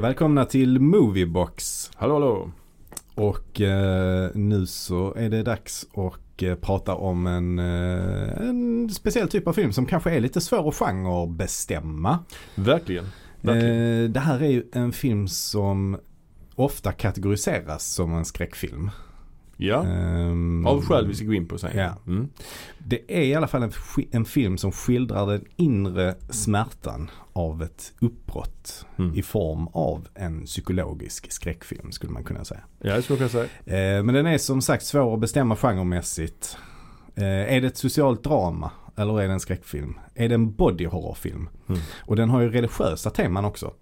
Och välkomna till Moviebox. Hallå hallå. Och eh, nu så är det dags att eh, prata om en, eh, en speciell typ av film som kanske är lite svår att genrebestämma. Verkligen. Verkligen. Eh, det här är ju en film som ofta kategoriseras som en skräckfilm. Ja, Ehm, av skäl vi ska gå in på sen. Ja. Mm. Det är i alla fall en, en film som skildrar den inre smärtan av ett uppbrott Mm. i form av en psykologisk skräckfilm skulle man kunna säga. Ja, det skulle jag kunna säga. Eh, men den är som sagt svår att bestämma genremässigt. Eh, är det ett socialt drama eller är det en skräckfilm? Är det en body horrorfilm? Mm. Och den har ju religiösa teman också.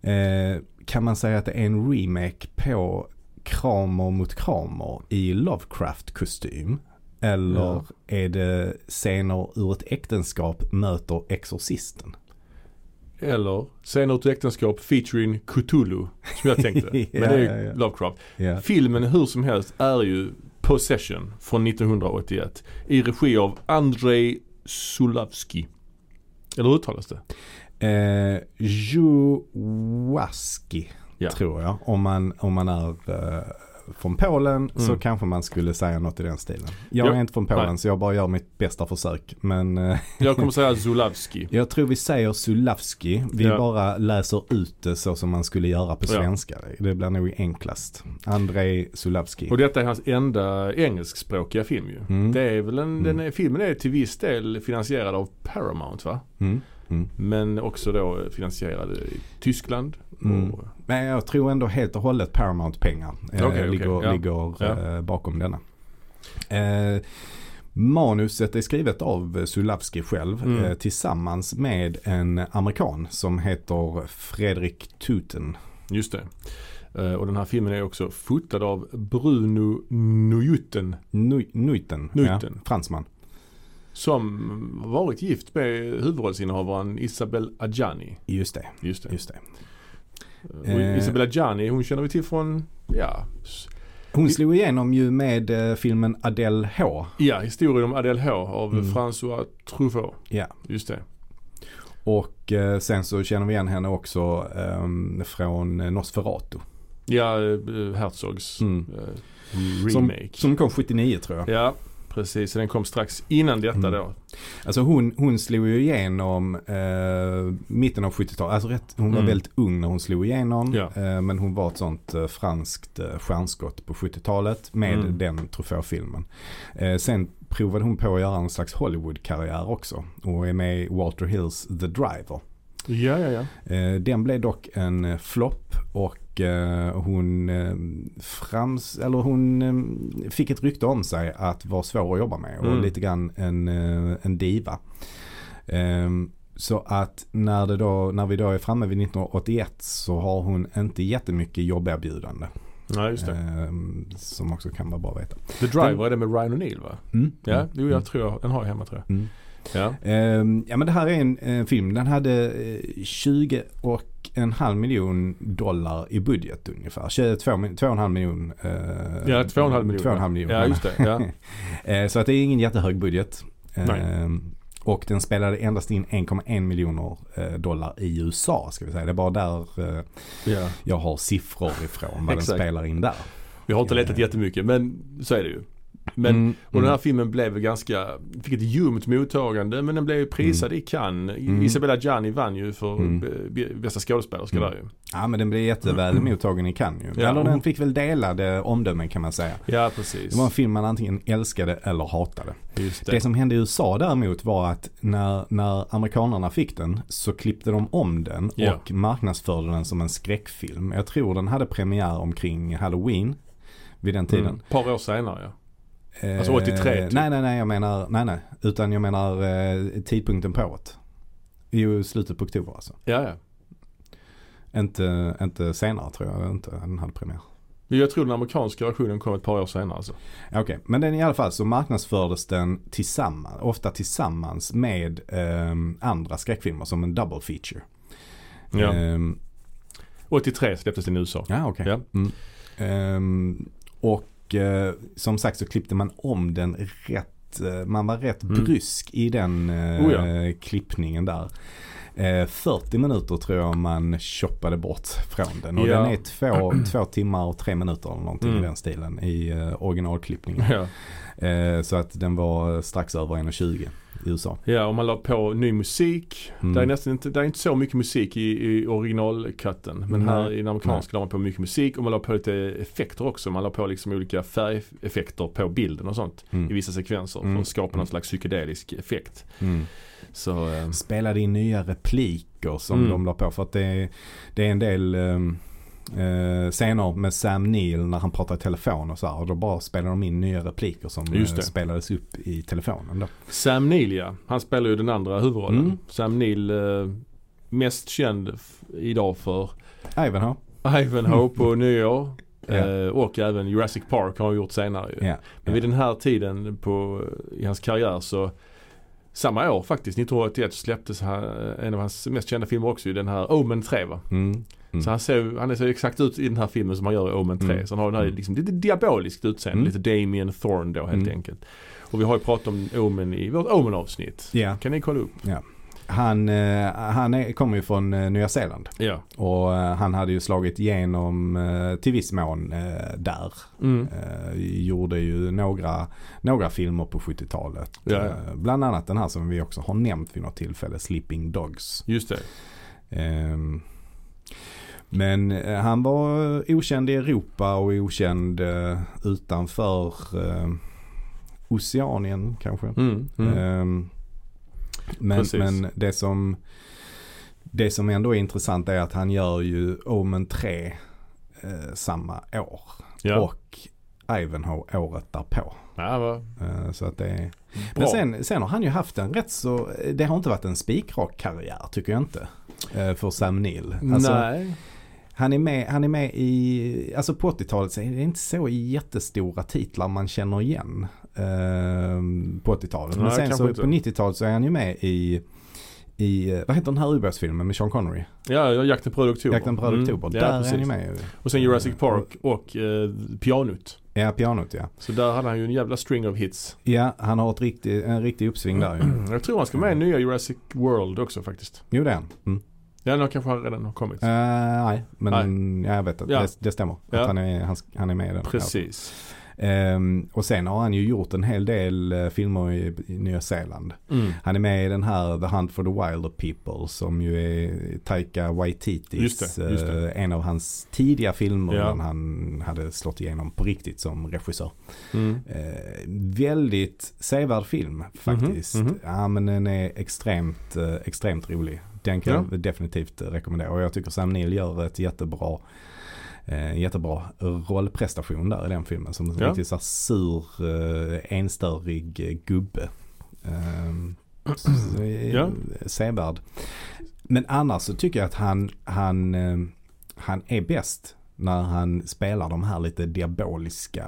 Eh, kan man säga att det är en remake på Kramer mot Kramer i Lovecraft-kostym? Eller Ja. är det scener ur ett äktenskap möter Exorcisten? Eller Scener till äktenskap featuring Cthulhu. Som jag tänkte. Ja, Men det är ja. Lovecraft. Filmen hur som helst är ju Possession från 1981. I regi av Andrei Sulavski. Eller hur uttalas det? Eh, Juwaski Ja. tror jag. Om man, om man är eh, från Polen så Mm. kanske man skulle säga något i den stilen. Jag Ja. är inte från Polen Nej. så jag bara gör mitt bästa försök. Men eh, Jag kommer säga Zulavski. jag tror vi säger Sulavski. Vi Ja. bara läser ut det så som man skulle göra på Ja. svenska. Det blir nog enklast. Andrei Sulavski. Och detta är hans enda engelskspråkiga film ju. Mm. Det är väl en, Mm. den filmen är till viss del finansierad av Paramount va? Mm. Mm. Men också då finansierad i Tyskland. Mm. Och, Men jag tror ändå helt och hållet Paramount-pengar eh, Okej, okej, ligger, ja. ligger Ja. eh, bakom denna. Eh, manuset är skrivet av Sulavski själv Mm. eh, tillsammans med en amerikan som heter Fredrik Tuten. just det. Eh, och den här filmen är också fotad av Bruno Nuyuten. Nu- Nuiten, Nuiten. Ja, fransman. Som varit gift med huvudrollsinnehavaren Isabel Adjani. Just det, Just det. just det. Och Eh. Isabel Adjani hon känner vi till från, ja, Hon slog igenom ju med eh, filmen Adele H. ja historien om Adele H av Mm. François Truffaut. Ja. Just det. Och eh, sen så känner vi igen henne också ehm, från Nosferatu. Ja, eh, Herzogs Mm. eh, Som, remake. som kom 79 tror jag. Ja, precis. Så den kom strax innan detta Mm. då. Alltså hon, hon slog ju igenom eh, mitten av 70-talet. Alltså rätt, hon var Mm. väldigt ung när hon slog igenom. Ja. Eh, men hon var ett sånt eh, franskt eh, stjärnskott på 70-talet med Mm. den Truffaut-filmen. Eh, sen provade hon på att göra en slags Hollywood-karriär också. Och är med i Walter Hills The Driver. Ja, ja, ja. Eh, den blev dock en eh, flopp och eh, hon, eh, frams, eller hon eh, fick ett rykte om sig att vara svår att jobba med och Mm. lite grann en, en diva. Ehm, så att när, det då, när vi då är framme vid 1981 så har hon inte jättemycket jobberbjudande. Ja, just det. Ehm, som också kan vara bra att veta. The Driver är det med Ryan O'Neill va? Mm. Ja, Mm. jo, jag tror jag, den har jag hemma tror jag. Ja. Ehm, ja men det här är en, en film. Den hade eh, 20 och en halv miljon dollar i budget ungefär. 22, mi- två och en halv miljon. eh, Ja, två och en halv miljon. Två och en halv miljon. Ja, just det. Ja. Eh, Så att det är ingen jättehög budget. Nej. Ehm, Och den spelade endast in 1,1 miljoner eh, dollar i USA ska vi säga. Det är bara där eh, ja. jag har siffror ifrån vad den spelar in där. Vi har inte letat jättemycket men så är det ju. Men, Mm, och den här mm. filmen blev ganska, fick ett ljumt mottagande men den blev ju prisad i Cannes. Mm. Isabella Gianni vann ju för Mm. b- bästa skådespelerska Mm. där ju. Ja men den blev jätteväl mottagen i Cannes ju. Ja, Eller den fick väl delade omdömen kan man säga. Ja precis. Det var en film man antingen älskade eller hatade. Just det. Det som hände i USA däremot var att när, när amerikanerna fick den så klippte de om den Ja. och marknadsförde den som en skräckfilm. Jag tror den hade premiär omkring Halloween vid den tiden. Mm. Ett par år senare ja. Eh, Alltså 83 typ. Nej, nej, nej, jag menar, nej, nej. Utan jag menar eh, tidpunkten på året. I slutet på oktober alltså. Ja, ja. Inte, inte senare tror jag inte den hade premiär. Jag tror den amerikanska versionen kom ett par år senare alltså. Okej, men den i alla fall så marknadsfördes den tillsammans, ofta tillsammans med ehm, andra skräckfilmer som en double feature. Ja. Ehm, 83 släpptes den i USA. ja, okej. Ja. Mm. Ehm, och eh, som sagt så klippte man om den rätt, eh, man var rätt Mm. brysk i den eh, Oh ja. klippningen där. Eh, 40 minuter tror jag man choppade bort från den. Och Ja. den är två, två timmar och tre minuter eller någonting Mm. i den stilen i eh, originalklippningen. Ja. Eh, så att den var strax över 1,20 i USA. ja, och man la på ny musik. Mm. Det är nästan inte, det är inte så mycket musik i, i originalcutten. Men här Nej. i den amerikanska la man på mycket musik och man la på lite effekter också. Man la på liksom olika färgeffekter på bilden och sånt i Mm. vissa sekvenser för Mm. att skapa någon slags psykedelisk effekt. Så, eh, Spelade in nya repliker som Mm. de la på. För att det är, det är en del um, eh, scener med Sam Neill när han pratar i telefon och så här. Och då bara spelar de in nya repliker som eh, spelades upp i telefonen då. Sam Neill ja, han spelar ju den andra huvudrollen. Mm. Sam Neill, eh, mest känd idag för Ivanhoe. Ivanhoe på nyår. Eh, och även Jurassic Park har han gjort senare ju. Ja. Men vid den här tiden på, i hans karriär så samma år faktiskt, 1981 släpptes han, eh, en av hans mest kända filmer också den här Omen 3 va? Mm. Mm. Så han ser, han ser exakt ut i den här filmen som han gör i Omen 3. Mm. Så han har den här Mm. liksom, lite diaboliskt utseende, Mm. lite Damien Thorne då helt Mm. enkelt. Och vi har ju pratat om Omen i vårt Omen-avsnitt. Ja. Kan ni kolla upp? Han, eh, han kommer ju från eh, Nya Zeeland. Ja. Och eh, han hade ju slagit igenom till viss mån där. Mm. Gjorde ju några, några filmer på 70-talet. Ja, bland annat den här som vi också har nämnt vid något tillfälle, Sleeping Dogs. Just det. Ehm, men han var okänd i Europa och okänd utanför Oceanien kanske. Mm. Mm. Ehm, men, men det som det som ändå är intressant är att han gör ju Omen 3 eh, samma år. ja. Och Ivanhoe året därpå. ja. Eh, så att det är... Men sen, sen har han ju haft en rätt så, det har inte varit en spikrak karriär tycker jag inte. eh, För Sam Neill. Alltså, Nej. han, är med, han är med i, alltså på 80-talet så är det inte så jättestora titlar man känner igen. Eh, på 80-talet. Men Nej, sen så inte. på 90-talet så är han ju med i, i eh, vad heter den här ubåtsfilmen med Sean Connery? Ja, ja, Jakten på röd oktober. Jakten på röd Mm. oktober. Ja, Där är precis. han ju med. Och sen Jurassic Park och eh, pianot. Ja, pianot ja. Så där hade han ju en jävla string of hits. Ja, han har ett riktigt, en riktig uppsving där ju. Jag tror han ska med i nya Jurassic World också faktiskt. Jo det är han. Mm. Ja, nu kanske han redan har kommit. Eh, nej, men Ja, jag vet att Ja. det, det stämmer. Ja. Att han, är, han, han är med i den. Precis. Ehm, och sen har han ju gjort en hel del eh, filmer i, i Nya Zeeland. Mm. Han är med i den här The Hunt for the Wilder People som ju är Taika Waititis. Just det, just det. eh, en av hans tidiga filmer Ja. när han hade slått igenom på riktigt som regissör. Mm. Eh, väldigt sevärd film faktiskt. Mhm, mhm. Ja men den är extremt, extremt rolig. Den kan jag definitivt rekommendera. Och jag tycker Sam Neill gör ett jättebra eh, jättebra rollprestation där i den filmen. Som en Ja. riktigt så här sur, eh, enstörig eh, gubbe. Um, Ja. Sevärd. Men annars så tycker jag att han, han, eh, han är bäst när han spelar de här lite diaboliska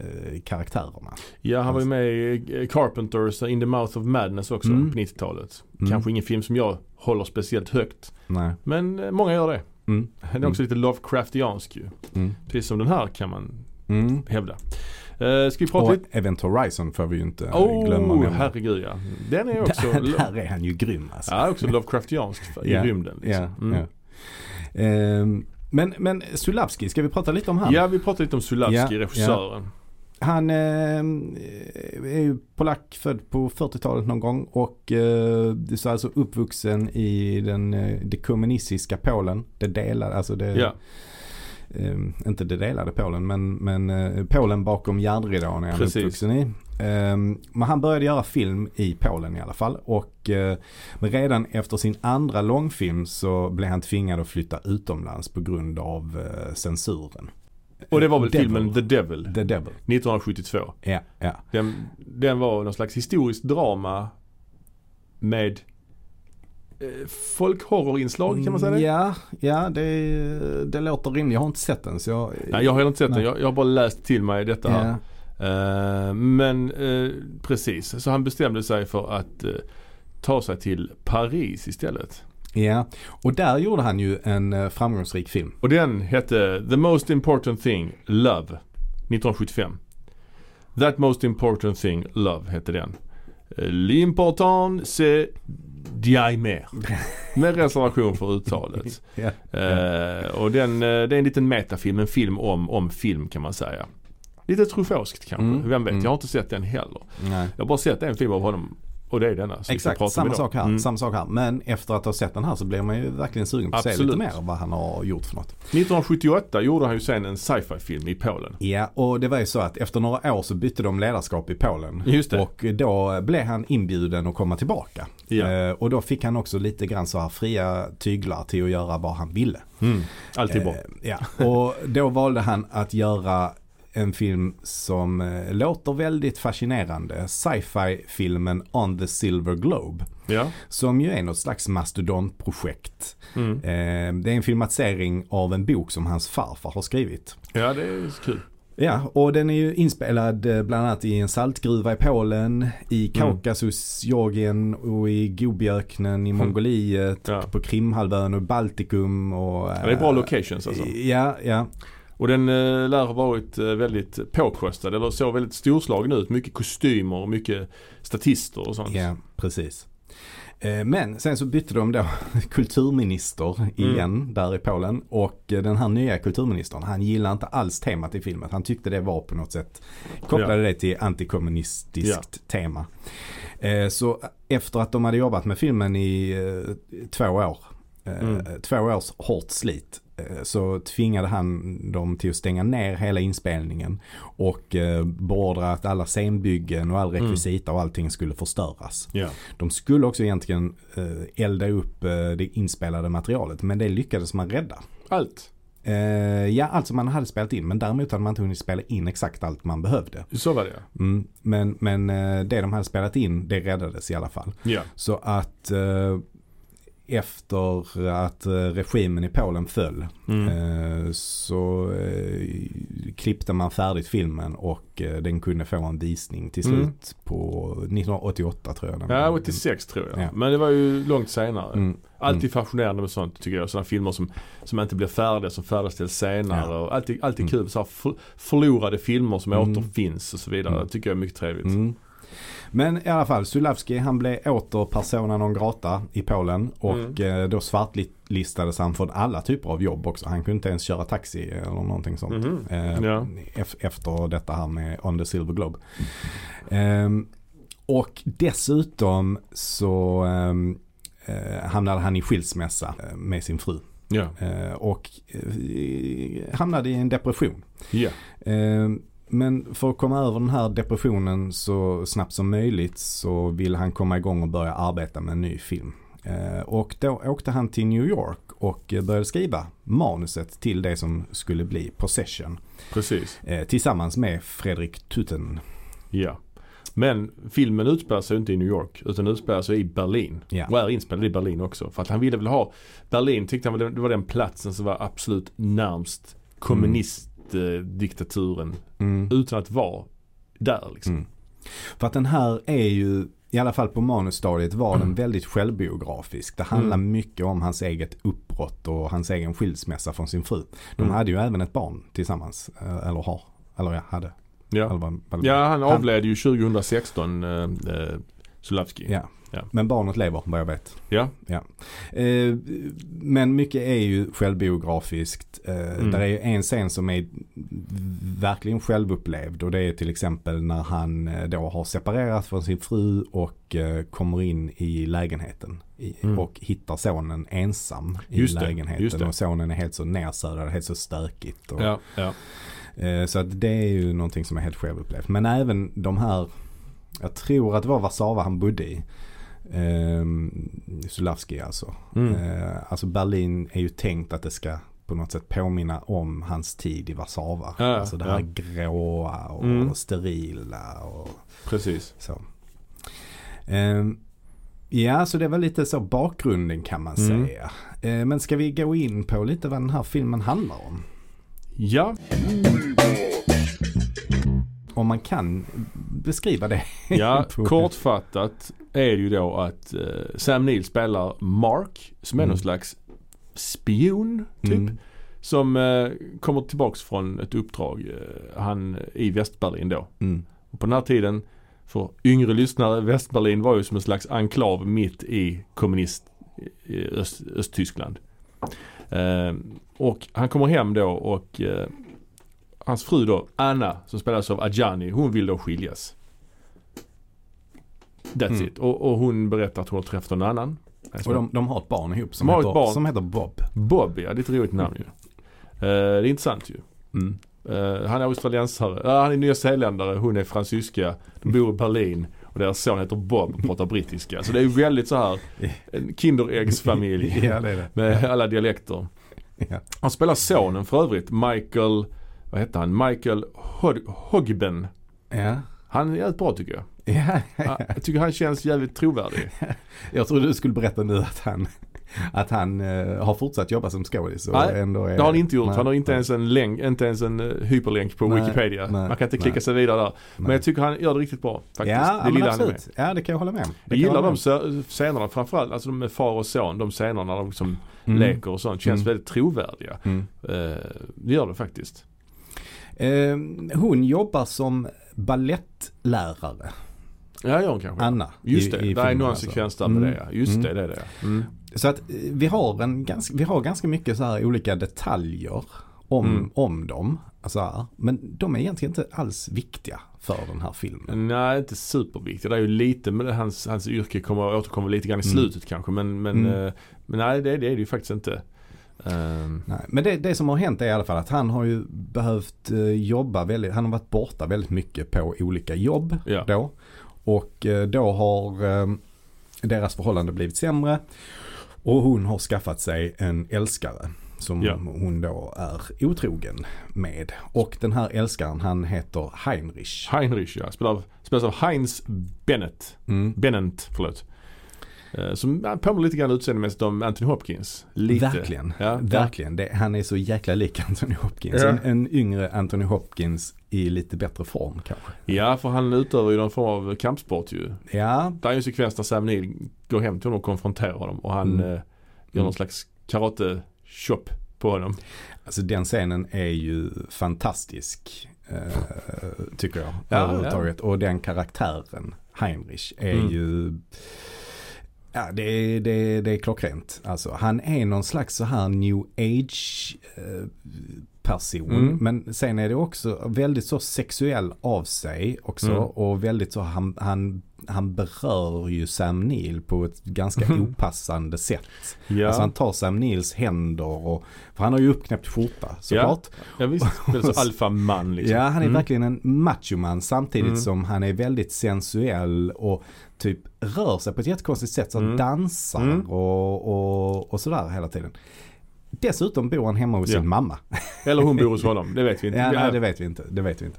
eh, karaktärerna. Ja, han var ju med i eh, Carpenters In the Mouth of Madness också Mm. på 90-talet. Mm. Kanske ingen film som jag håller speciellt högt. Nej. Men eh, många gör det. Mm. Den är också lite Lovecraftiansk ju. Mm. Precis som den här kan man Mm. hävda. Uh, ska vi prata Och lite? Event Horizon får vi ju inte Oh, glömma. nämna. herregud ja. Den är också, där, där är han ju grym alltså. ja, också Lovecraftiansk i Ja, rymden. Liksom. Ja, Mm. ja. Ehm, men, men Sulawski, ska vi prata lite om han? Ja, vi pratade lite om Sulawski, regissören. Han eh, är ju polack, född på 40-talet någon gång och eh, så alltså uppvuxen i den, eh, det kommunistiska Polen. Det delade, alltså det, Ja. eh, inte det delade Polen men, men eh, Polen bakom järnridån är han Precis. uppvuxen i. Eh, men han började göra film i Polen i alla fall och eh, redan efter sin andra långfilm så blev han tvingad att flytta utomlands på grund av censuren. Och det var väl Devil. filmen The Devil, The Devil. 1972. Ja, ja. Den, den var någon slags historiskt drama med eh, folkhorrorinslag kan man säga det? Ja, ja det, det låter rimligt. Jag har inte sett den så jag... Nej, jag har inte sett Nej. den. Jag, jag har bara läst till mig detta här. ja. Eh, men eh, precis, så han bestämde sig för att ta sig till Paris istället. Ja, och där gjorde han ju en eh, framgångsrik film. Och den hette The Most Important Thing, Love, 1975. That Most Important Thing, Love hette den. Eh, L'important c'est Diamer. Med reservation för uttalet. Ja. Eh, och den, eh, det är en liten metafilm, en film om, om film kan man säga. Lite truffauskt kanske, Mm, vem vet? mm. Jag har inte sett den heller. Nej. Jag har bara sett en film av honom och det är denna. ska Exakt, samma sak här. Mm. samma sak här. Men efter att ha sett den här så blir man ju verkligen sugen på att se lite mer vad han har gjort för något. 1978 gjorde han ju sen en sci-fi film i Polen. Ja, och det var ju så att efter några år så bytte de ledarskap i Polen. Just det. Och då blev han inbjuden att komma tillbaka. Ja. Eh, och då fick han också lite grann så här fria tyglar till att göra vad han ville. Mm. Alltid bra. Eh, ja. Och då valde han att göra en film som eh, låter väldigt fascinerande. Sci-fi-filmen On the Silver Globe. Ja. Som ju är något slags mastodontprojekt. Mm. Eh, det är en filmatisering av en bok som hans farfar har skrivit. ja, det är kul. Ja, och den är ju inspelad eh, bland annat i en saltgruva i Polen, i Mm. Kaukasus, Georgien och i Gobiöknen i Mongoliet, Ja. på Krimhalvön och Baltikum och... Ja, det är bra locations alltså. Ja, ja. Och den eh, lär ha varit eh, väldigt påkostad eller såg väldigt storslagen ut. Mycket kostymer och mycket statister och sånt. Ja, precis. Eh, Men sen så bytte de då kulturminister igen Mm. där i Polen. Och eh, den här nya kulturministern, han gillar inte alls temat i filmen. Han tyckte det var på något sätt, kopplade det till antikommunistiskt tema. Eh, Så efter att de hade jobbat med filmen i två år, Mm. två års hårt slit, så tvingade han dem till att stänga ner hela inspelningen och eh, beordra att alla scenbyggen och all Mm. rekvisita och allting skulle förstöras. Ja. De skulle också egentligen eh, elda upp eh, det inspelade materialet men det lyckades man rädda. Allt. Eh, ja, alltså man hade spelat in men däremot hade man inte hunnit spela in exakt allt man behövde. Så var det ja. Mm, men men eh, det de hade spelat in det räddades i alla fall. Ja. Så att eh, efter att eh, regimen i Polen föll Mm. eh, så eh, klippte man färdigt filmen och den kunde få en visning till Mm. slut på 1988 tror jag. Ja, var. 86 tror jag. Ja. Men det var ju långt senare. Mm. Alltid fascinerande med sånt tycker jag. Sådana filmer som, som inte blir färdiga, som färdigställs senare. Ja. Och alltid, alltid Mm. kul. Så här för, förlorade filmer som Mm. återfinns och så vidare. Mm. Det tycker jag är mycket trevligt. Mm. Men i alla fall, Sulawski han blev åter persona non grata i Polen och Mm. eh, då svartlistades han från alla typer av jobb också. Han kunde inte ens köra taxi eller någonting sånt. Mhm. Eh, Ja. ef- Efter detta här med On the Silver Globe. Ehm, och dessutom så ehm, eh, hamnade han i skilsmässa eh, med sin fru. Ja. Eh, och eh, hamnade i en depression. Ja. Men för att komma över den här depressionen så snabbt som möjligt så vill han komma igång och börja arbeta med en ny film. Eh, Och då åkte han till New York och började skriva manuset till det som skulle bli Possession. Precis. eh, Tillsammans med Fredrik Tutten. Ja. Men filmen utspelar sig inte i New York utan utspelar sig i Berlin. Ja. Och är inspelad i Berlin också. För att han ville väl ha Berlin tyckte han var det var den platsen som var absolut närmst kommunistdiktaturen. Mm. Utan att vara där liksom. Mm. För att den här är ju, i alla fall på manusstadiet var den väldigt självbiografisk. Det handlar Mm. mycket om hans eget uppbrott och hans egen skilsmässa från sin fru. De Mm. hade ju även ett barn tillsammans, eh, eller har, eller ja, hade. Eller Ja. vad- vad- ja, han avled ju 2016, eh, eh, Sulavski. Ja. Ja. Men barnet lever vad jag vet. Ja. Eh, men mycket är ju självbiografiskt. Eh, Mm. Där är ju en scen som är verkligen självupplevd och det är till exempel när han eh, då har separerat från sin fru och eh, kommer in i lägenheten. I, Mm. Och hittar sonen ensam i Just det, lägenheten. just det. Och sonen är helt så nersödad, helt så stökigt. Och, Ja, ja. Eh, Så att det är ju någonting som är helt självupplevt. Men även de här, jag tror att det var Warszawa han bodde i. Eh, Sulavski alltså. Mm. Eh, alltså Berlin är ju tänkt att det ska på något sätt påminna om hans tid i Warszawa. Ja, alltså det här ja. gråa och Mm. sterila och Precis. så. Eh, ja, så det var lite så bakgrunden kan man Mm. säga. Eh, men ska vi gå in på lite vad den här filmen handlar om? Ja, Om man kan beskriva det. ja kortfattat är det ju då att eh, Sam Neill spelar Mark som är Mm. någon slags spion typ. Mm. Som eh, kommer tillbaks från ett uppdrag, eh, han i Västberlin då. Mm. Och på den här tiden För yngre lyssnare, Västberlin var ju som en slags enklav mitt i kommunist i Öst, Östtyskland. Eh, och han kommer hem då och eh, hans fru då, Anna, som spelas av Adjani, hon vill då skiljas. That's Mm. it. Och, och hon berättar att hon har träffat någon annan. Och de, de har ett barn ihop som, heter, barn. som heter Bob. Bob, ja det är ett roligt namn ju. Eh, det är intressant ju. Mm. Eh, han är australiensare, uh, han är nyzeeländare, hon är fransyska. De bor i Berlin och deras son heter Bob och pratar brittiska. Så det är ju väldigt så här en kinderäggsfamilj Ja det det. med alla dialekter. Ja. Han spelar sonen för övrigt, Michael, vad heter han? Michael Hogben. Ja. Han är jävligt bra tycker jag. Ja, Ja, Jag tycker han känns jävligt trovärdig. Jag trodde du skulle berätta nu att han, att han eh, har fortsatt jobba som skådis. Nej, ändå är- Det har han inte gjort. Nej, han har inte nej, ens en länk, inte ens en eh, hyperlänk på Nej, Wikipedia. Man kan inte klicka sig vidare där. Men jag tycker han gör det riktigt bra faktiskt. Ja, det lilla han är med. absolut. Ja, det kan jag hålla med om. Jag gillar de scenerna framförallt, alltså de med far och son. De scenerna när de liksom om. Mm. leker och sånt känns Mm. väldigt trovärdiga. Mm. Eh, det gör det faktiskt. Eh, hon jobbar som ballettlärare, Ja, hon kanske. Anna. Just det, i det är någon alltså. sekvens där med Mm. det. Just Mm. det, det är det. Mm. Så att eh, vi har, en ganska, vi har ganska mycket så här olika detaljer om, Mm. om dem. Alltså här, men de är egentligen inte alls viktiga för den här filmen. Nej, inte superviktigt. Det är ju lite med hans, hans yrke kommer återkommer lite grann i Mm. slutet kanske. Men, men, Mm. eh, men nej, det, det är det ju faktiskt inte. Ehm, Nej, men det, det som har hänt är i alla fall att han har ju behövt eh, jobba väldigt, han har varit borta väldigt mycket på olika jobb ja. då. Och eh, då har eh, deras förhållande blivit sämre. Och hon har skaffat sig en älskare som Ja. hon då är otrogen med. Och den här älskaren han heter Heinrich. Heinrich ja. Spelas av Heinz Bennett. Mm. Bennett, förlåt. Eh, Som ja, påminner lite grann utseendemässigt om Anthony Hopkins. Lite. Verkligen. Ja, Verkligen. Det, han är så jäkla lik Anthony Hopkins. Ja. En, en yngre Anthony Hopkins i lite bättre form kanske. Ja, för han utövar ju någon form av kampsport ju. Ja, Det är ju en sekvens där Sam Neill går hem till honom och konfronterar honom och han Mm. eh, gör Mm. någon slags karate-chop på honom. alltså den scenen är ju fantastisk. Eh, tycker jag. Ja, överhuvudtaget. Och den karaktären, Heinrich, är Mm. ju Ja, det det, det är klockrent. Alltså, han är någon slags så här new age eh, person. Mm. Men sen är det också väldigt så sexuell av sig också. Mm. Och väldigt så, han, han, han berör ju Sam Neill på ett ganska Mhm. opassande sätt. Ja, Alltså han tar Sam Neills händer och, för han har ju uppknäppt skjorta såklart. ja visst. Det är så alfaman liksom. Ja, han är Mm. verkligen en machoman samtidigt Mm. som han är väldigt sensuell och typ rör sig på ett jättekonstigt sätt. Så Mm. dansar Mm. och, och, och sådär hela tiden. Dessutom bor han hemma hos Ja. sin mamma. Eller hon bor hos honom, det vet vi inte. Ja, nej, det vet vi inte. Det vet vi inte.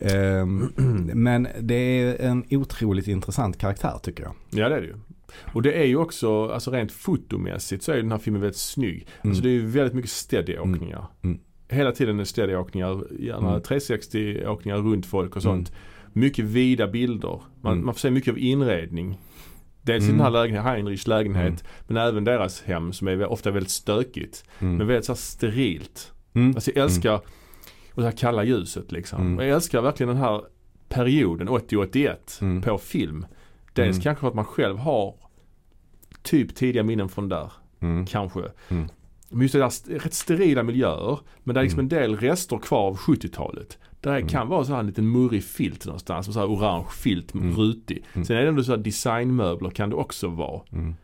Ehm, men det är en otroligt intressant karaktär tycker jag. Ja det är det ju. Och det är ju också, alltså rent fotomässigt så är ju den här filmen väldigt snygg. Mm. Alltså det är ju väldigt mycket steady-åkningar. Mm. Hela tiden är steady-åkningar, gärna Mm. 360-åkningar runt folk och sånt. Mycket vida bilder. Man, Mm. man får se mycket av inredning. Dels i Mm. den här lägenheten, Heinrichs lägenhet, Mm. men även deras hem som är ofta väldigt stökigt. Mm. Men väldigt så sterilt. Mm. Alltså jag älskar och det här kalla ljuset liksom. Mm. Jag älskar verkligen den här perioden, 80-81, Mm. på film. Dels Mm. kanske för att man själv har typ tidiga minnen från där, Mm. kanske. Mm. Men just det där rätt sterila miljöer, men det är liksom Mm. en del rester kvar av 70-talet. Där Mm. kan vara så här en liten murrig filt någonstans, så här orange filt, Mm. rutig. Mm. Sen är det ändå så här designmöbler kan det också vara. Mm.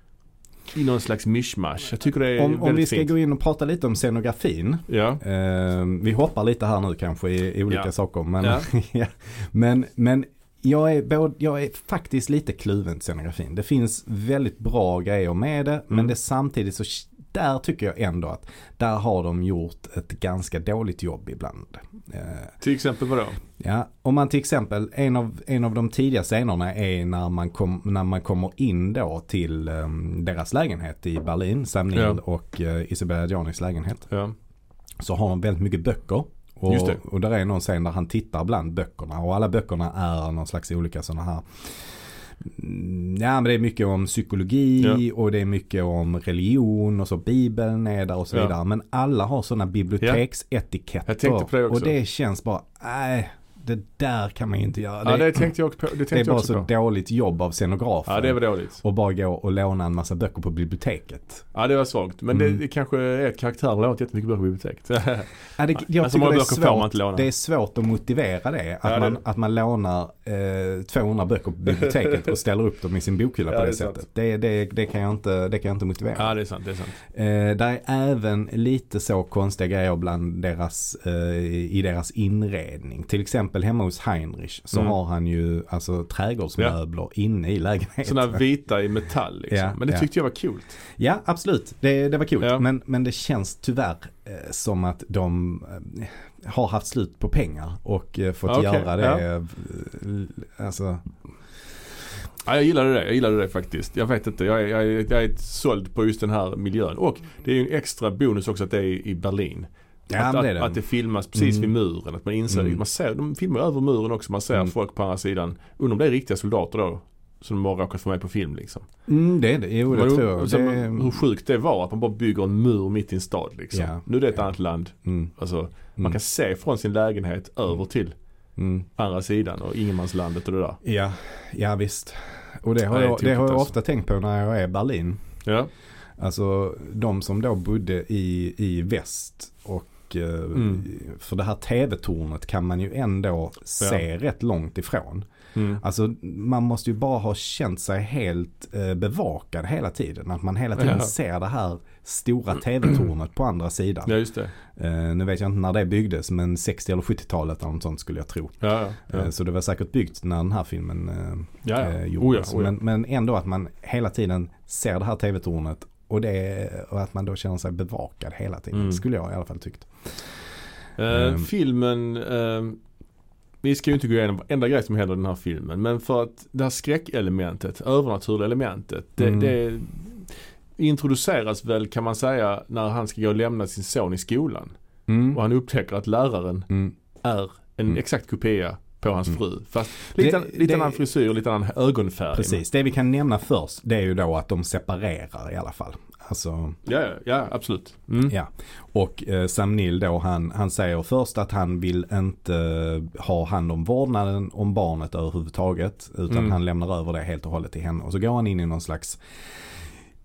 I någon slags mishmash. Jag tycker det är Om, om väldigt vi ska fint. gå in och prata lite om scenografin. Ja. Eh, vi hoppar lite här nu kanske i, i olika Ja. saker. Men, Ja. ja. men, men jag, är både, jag är faktiskt lite kluven till scenografin. Det finns väldigt bra grejer med det. Men Mm. det samtidigt så där tycker jag ändå att där har de gjort ett ganska dåligt jobb ibland. Eh, Till exempel vadå? Ja, om man till exempel, en av, en av de tidiga scenerna är när man, kom, när man kommer in då till ehm, deras lägenhet i Berlin, Sam Neill Ja. och uh, Isabella Adjanis lägenhet. Ja. Så har de väldigt mycket böcker. Och, och där är någon scen där han tittar bland böckerna och alla böckerna är någon slags olika sådana här Ja men det är mycket om psykologi Ja. och det är mycket om religion och så bibeln är där och så Ja. vidare. Men alla har sådana biblioteksetiketter. Jag tänkte på det också. Och det känns bara, nej det där kan man ju inte göra. Ja det tänkte jag också på. Det, tänkte det är bara så på. dåligt jobb av scenografen. Ja det var dåligt. Och bara gå och låna en massa böcker på biblioteket. Ja det var svagt. Men Mm. det, det kanske är ett karaktär har lånat jättemycket böcker på biblioteket. Ja, det, jag Alltså, tycker det är, svårt, det är svårt att motivera det. Att, Ja, det- man, att man lånar eh, 200 böcker på biblioteket och ställer upp dem i sin bokhylla Ja, på det det, sättet. Det, det, det, kan jag inte, det kan jag inte motivera. ja det är sant, det är sant. Eh, där är även lite så konstiga grejer bland deras, eh, i deras inredning. Till exempel hemma hos Heinrich så Mm. har han ju alltså trädgårdsmöbler inne i lägenheten. Sådana vita i metall liksom. Ja, Men det ja. tyckte jag var coolt. Ja, absolut. Det, det var kul. Ja. Men, men det känns tyvärr eh, som att de eh, har haft slut på pengar och eh, fått Okej, göra det. Alltså, Ja, jag gillade det, jag gillade det faktiskt. Jag vet inte, jag är, jag är, jag är såld på just den här miljön. Och det är ju en extra bonus också att det är i Berlin. Ja, att, det det. att det filmas precis Mm. vid muren. Att man inser, Mm. man ser, de filmar över muren också. Man ser Mm. folk på andra sidan. Undrar om det är riktiga soldater då. Som de har råkat få med på film liksom. mm, det är det. Jo, det Men tror jag. så, Det, Hur sjukt det var att man bara bygger en mur mitt i en stad liksom. Ja. Nu är det ett Ja. annat land. mm, Alltså, man mm, kan se från sin lägenhet över till mm. andra sidan och ingenmanslandet och det där. Ja, ja visst. Och det har, Nej, jag, det har jag ofta tänkt på när jag är i Berlin. Ja, Alltså de som då bodde i, i väst och eh, Mm. för det här tv-tornet kan man ju ändå se rätt långt ifrån. mm. Alltså man måste ju bara ha känt sig helt eh, bevakad hela tiden. Att man hela tiden Ja. ser det här stora tv-tornet på andra sidan. ja just det. Eh, nu vet jag inte när det byggdes men 60 eller 70-talet eller något sånt skulle jag tro. Ja, ja. ja. Eh, så det var säkert byggt när den här filmen eh, ja, ja. eh, Oh, ja, gjordes. oh, ja. Men, men ändå att man hela tiden ser det här tv-tornet och, det, och att man då känner sig bevakad hela tiden. Mm. Skulle jag i alla fall tyckt. Eh, Ehm. filmen, eh, vi ska ju inte gå igenom varenda grej som händer i den här filmen. Men för att det här skräckelementet, övernaturliga elementet. Det, Mm. det introduceras väl kan man säga när han ska gå och lämna sin son i skolan. Mm. Och han upptäcker att läraren Mm. är en Mm. exakt kopia på hans Mm. fru. Fast lite, Det- lite det- annan frisyr, lite annan ögonfärg. Precis, det vi kan nämna först det är ju då att de separerar i alla fall. Alltså, Ja, ja, absolut. Mm. ja. Och eh, Sam Neill då han, han säger först att han vill inte eh, ha hand om vårdnaden om barnet överhuvudtaget. Utan Mm. han lämnar över det helt och hållet till henne. Och så går han in i någon slags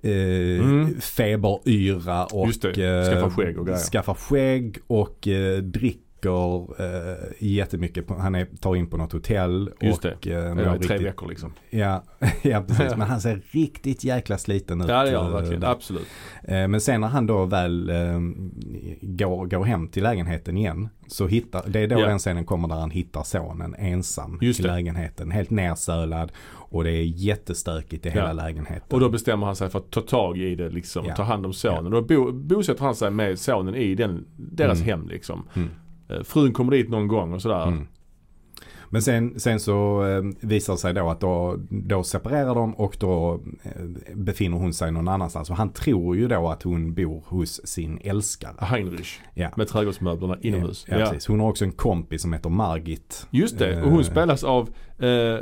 eh, Mm. feberyra och eh, skaffa skägg och grejer. Skaffar skägg och eh, dricker eh, jättemycket. På, han är, tar in på något hotell. Just och, Eh, Ja, i tre veckor liksom. Ja, ja precis. Men han ser riktigt jäkla sliten ut. Ja det gör han verkligen, absolut. Eh, Men sen när han då väl eh, går, går hem till lägenheten igen. Så hittar, det är då Ja. den scenen kommer där han hittar sonen ensam Just i det. lägenheten. Helt nersölad och det är jättestökigt i hela Ja. lägenheten. Och då bestämmer han sig för att ta tag i det liksom. Ja. Ta hand om sonen. Då bo, bosätter han sig med sonen i den, deras Mm. hem liksom. Mm. Eh, Frun kommer dit någon gång och sådär. Mm. Men sen, sen så eh, visar det sig då att då, då separerar de och då eh, befinner hon sig någon annanstans. Och han tror ju då att hon bor hos sin älskare. Heinrich. Ja. Med trädgårdsmöblerna inomhus. Ja, precis. Hon har också en kompis som heter Margit. Just det, och hon spelas av eh,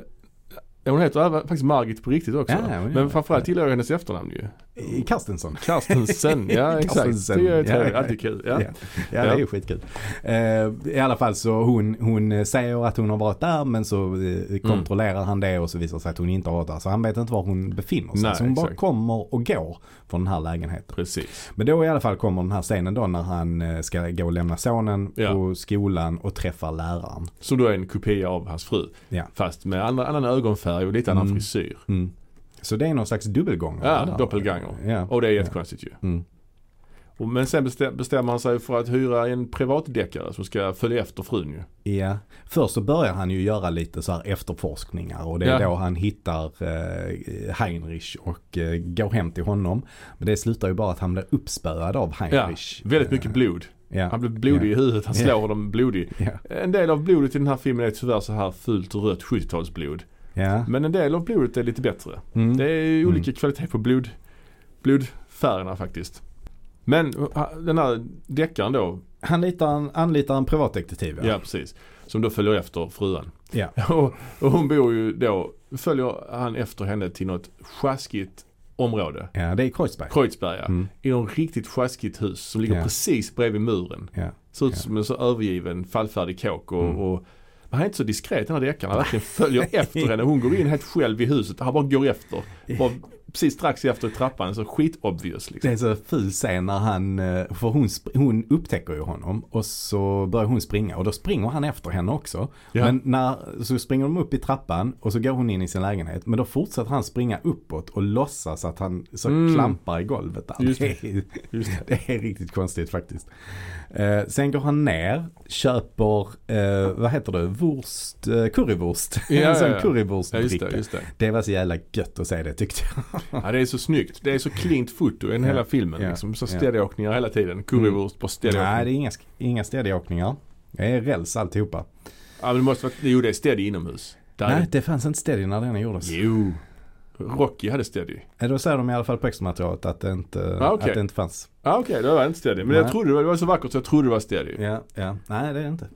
hon heter faktiskt Margit på riktigt också. Ja, Men framförallt gillar jag hennes efternamn ju. I Karstensen. Karstensen, ja exakt. Karstensen. Det är Ja, alltid kul. Ja. Ja. Ja, det är ju skitkul. Eh, I alla fall så hon, hon säger att hon har varit där men så Mm. eh, kontrollerar han det och så visar det sig att hon inte har varit där. Så han vet inte var hon befinner sig. Nej, så hon bara exakt. kommer och går från den här lägenheten. Precis. Men då i alla fall kommer den här scenen då när han eh, ska gå och lämna sonen Ja. på skolan och träffar läraren. Som då är en kopia av hans fru. Ja. Fast med annan, annan ögonfärg och lite annan Mm. frisyr. Mm. Så det är någon slags dubbelgångare. Ja, doppelganger. Ja. Och det är jättekonstigt ju. Mm. Och, men sen bestäm, bestämmer han sig för att hyra en privatdeckare som ska följa efter frun ju. Ja, först så börjar han ju göra lite så här efterforskningar och det är Ja. då han hittar eh, Heinrich och eh, går hem till honom. Men det slutar ju bara att han blir uppspöad av Heinrich. Väldigt mycket Eh, blod. Ja. Han blir blodig i huvudet, han Ja. slår dem blodig. Ja. En del av blodet i den här filmen är tyvärr så här fult rött 70-talsblod. Ja. Men en del av blodet är lite bättre. Mm. Det är olika kvalitet på blod, blodfärgerna faktiskt. Men uh, den här deckaren då, Han litar en, anlitar en privatdetektiv. ja. precis. Som då följer efter fruan. Ja. och, och hon bor ju då, följer han efter henne till något sjaskigt område. ja, det är Kreuzberg. Kreuzberga. Mm. I något riktigt sjaskigt hus som ligger Ja. precis bredvid muren. Ja. Ser ut Ja. som en så övergiven fallfärdig kåk och, Mm. Och Han är inte så diskret den här deckaren. Han verkligen följer efter henne. Hon går in helt själv i huset. Han bara går efter. Bara precis strax efter trappan. Så skit-obvious liksom. Det är så ful scen när han, eh, för hon, hon upptäcker ju honom och så börjar hon springa och då springer han efter henne också. Ja. Men när, så springer de upp i trappan och så går hon in i sin lägenhet. Men då fortsätter han springa uppåt och låtsas att han så Mm. klampar i golvet där. Just det. är, Just det. det är riktigt konstigt faktiskt. Eh, sen går han ner, köper, eh, vad heter det, wurst, eh, currywurst. Ja, en sån ja, ja. currywurstbricka. Ja, just det, just det. Det var så jävla gött att se det tyckte jag. Ja, det är så snyggt. Det är så cleant foto i hela filmen. Liksom. Så steadyåkningar hela tiden. Currywurst på Nej, steadyåkning. det är inga, inga steadyåkningar. Det är räls alltihopa. Ja, men det måste vara, jo det är steady inomhus. Där är Nej, det. fanns inte steady när den gjordes. Jo. Rocky hade steady. Då säger de i alla fall på extramaterialet att det inte, Ah, okej. att det inte fanns. Ja okej, var det inte steady. Men Nej. jag trodde det var, det var så vackert så jag trodde det var steady. Ja, ja. Nej, det är det inte.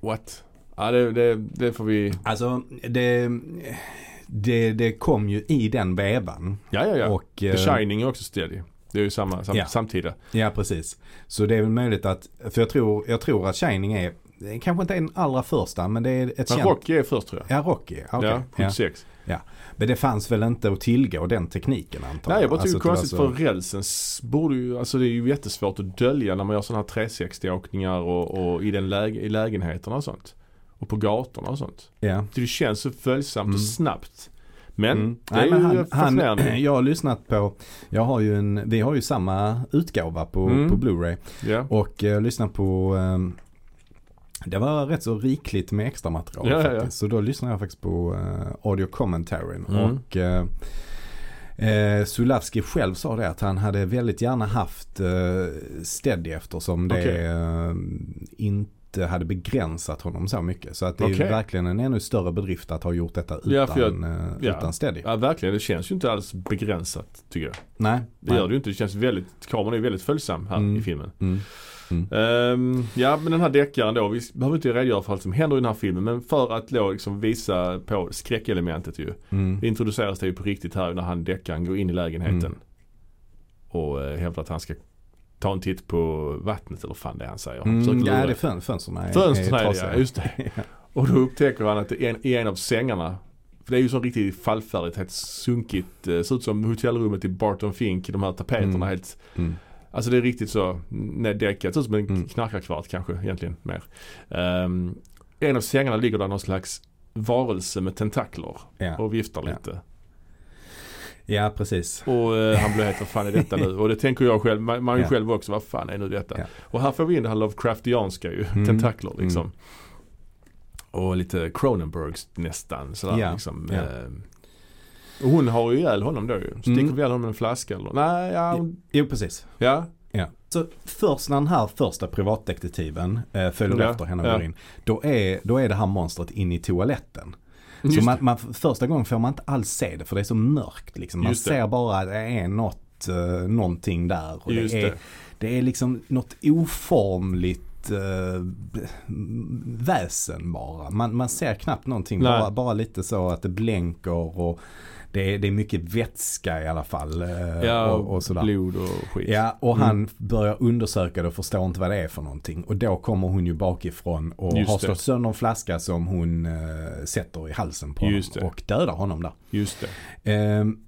What? Ja det, det, det får vi... Alltså, det, det, det kom ju i den vevan. Ja ja ja. Och, The eh, Shining är också steady. Det är ju samma, sam, Ja. samtida. Ja, precis. Så det är väl möjligt att, för jag tror, jag tror att Shining är, kanske inte är den allra första, men det är ett Men känt... Rocky är först tror jag. Ja, Rocky. Okej. Ja, Ja, 76. Men det fanns väl inte att tillgå den tekniken antar Nej jag bara tycker Alltså, konstigt så- för rälsen borde ju, alltså det är ju jättesvårt att dölja när man gör sådana här 360 åkningar och, och i, den läge, i lägenheterna och sånt. Och på gatorna och sånt. Så det känns så följsamt Mm. och snabbt. Men Mm. det är Nej, men ju han, han, fascinerande. jag har lyssnat på, jag har ju en, vi har ju samma utgåva på, Mm. på Blu-ray. Ja. Och jag lyssnade på, ehm, det var rätt så rikligt med extra material Ja, ja, ja. faktiskt. Så då lyssnade jag faktiskt på uh, audio commentary. Mm. Och uh, Eh, Sulavski själv sa det att han hade väldigt gärna haft eh, Steady eftersom det Okej. eh, inte hade begränsat honom så mycket. Så att det är ju Okej. verkligen en ännu större bedrift att ha gjort detta utan, Ja, för jag- eh, ja. utan Steady. ja verkligen, det känns ju inte alls begränsat tycker jag. Nej. Det gör det ju inte. Det känns väldigt, kameran är väldigt följsam här Mm. i filmen. Mm. Ehm, ja men den här deckaren då, vi behöver inte redogöra för allt som händer i den här filmen men för att då liksom visa på skräckelementet ju. Mm. Det introduceras det ju på riktigt här när han deckaren går in i lägenheten. Mm. Och eh, hävdar att han ska ta en titt på vattnet eller fan det är han säger. Han Mm, ja, det är fön, fönstren är, Fönstren är det trasiga. ja, just det. Och då upptäcker han att det är en, i en av sängarna för det är ju så riktigt fallfärdigt, helt sunkigt. eh, Ser ut som hotellrummet i Barton Fink, de här tapeterna Mm. helt Mm. Alltså det är riktigt så neddäckat. Ser ut som en Mm. knarkarkvart kanske egentligen mer. Um, en av sängarna ligger där någon slags varelse med tentakler Ja. och viftar lite. ja, precis. Och eh, han blir helt, vad fan är detta nu? Och det tänker jag själv, man, man Ja. själv också, vad fan är nu detta? Ja. Och här får vi in det här Lovecraftianska ju, Mm. tentakler liksom. Mm. Och lite Cronenbergs nästan sådär Ja. liksom. Ja. Ehm, och hon har ju ihjäl honom då ju. Sticker Mm. väl honom med en flaska eller? Nej, ja, hon, Jo, precis. ja. Ja. Så först när den här första privatdetektiven eh, följer Ja, efter henne och ja. går in. Då är, då är det här monstret in i toaletten. Just Så man, man, första gången får man inte alls se det för det är så mörkt. Liksom. Man ser bara att det är något, eh, någonting där. Och det, är, det. det är liksom något oformligt eh, väsen bara. Man, man ser knappt någonting. Nej. Bara, bara lite så att det blänker och det är, det är mycket vätska i alla fall. eh, Ja, och, och sådär. blod och skit. Ja, och Mm. han börjar undersöka det och förstår inte vad det är för någonting. Och då kommer hon ju bakifrån och Just har slått sönder en flaska som hon eh, sätter i halsen på Just honom det. och dödar honom där. Just det. Ehm,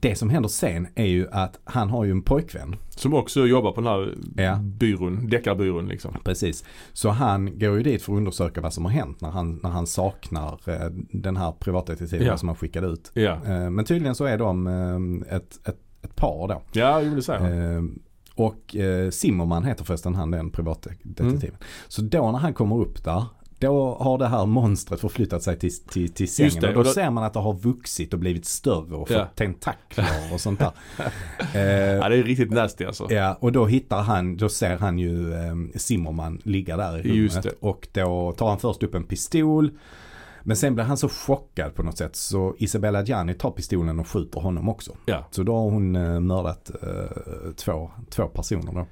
det som händer sen är ju att han har ju en pojkvän. Som också jobbar på den här Ja. byrån, deckarbyrån liksom. Precis. Så han går ju dit för att undersöka vad som har hänt när han, när han saknar eh, den här privatdetektiven Ja. som han skickade ut. Ja, Eh, men tydligen så är de eh, ett, ett, ett par då. ja jo det säger han. Och Zimmerman heter förresten han den privatdetektiven. Mm. Så då när han kommer upp där, då har det här monstret förflyttat sig till, till, till sängen. det, och då, och då- ser man att det har vuxit och blivit större och fått Ja. tentakler och sånt där. eh, Ja det är riktigt nasty alltså. Ja, och då hittar han, då ser han ju eh, Zimmerman ligga där i rummet. Och då tar han först upp en pistol. Men sen blir han så chockad på något sätt så Isabella Gianni tar pistolen och skjuter honom också. Ja. Så då har hon eh, mördat eh, två, två personer då.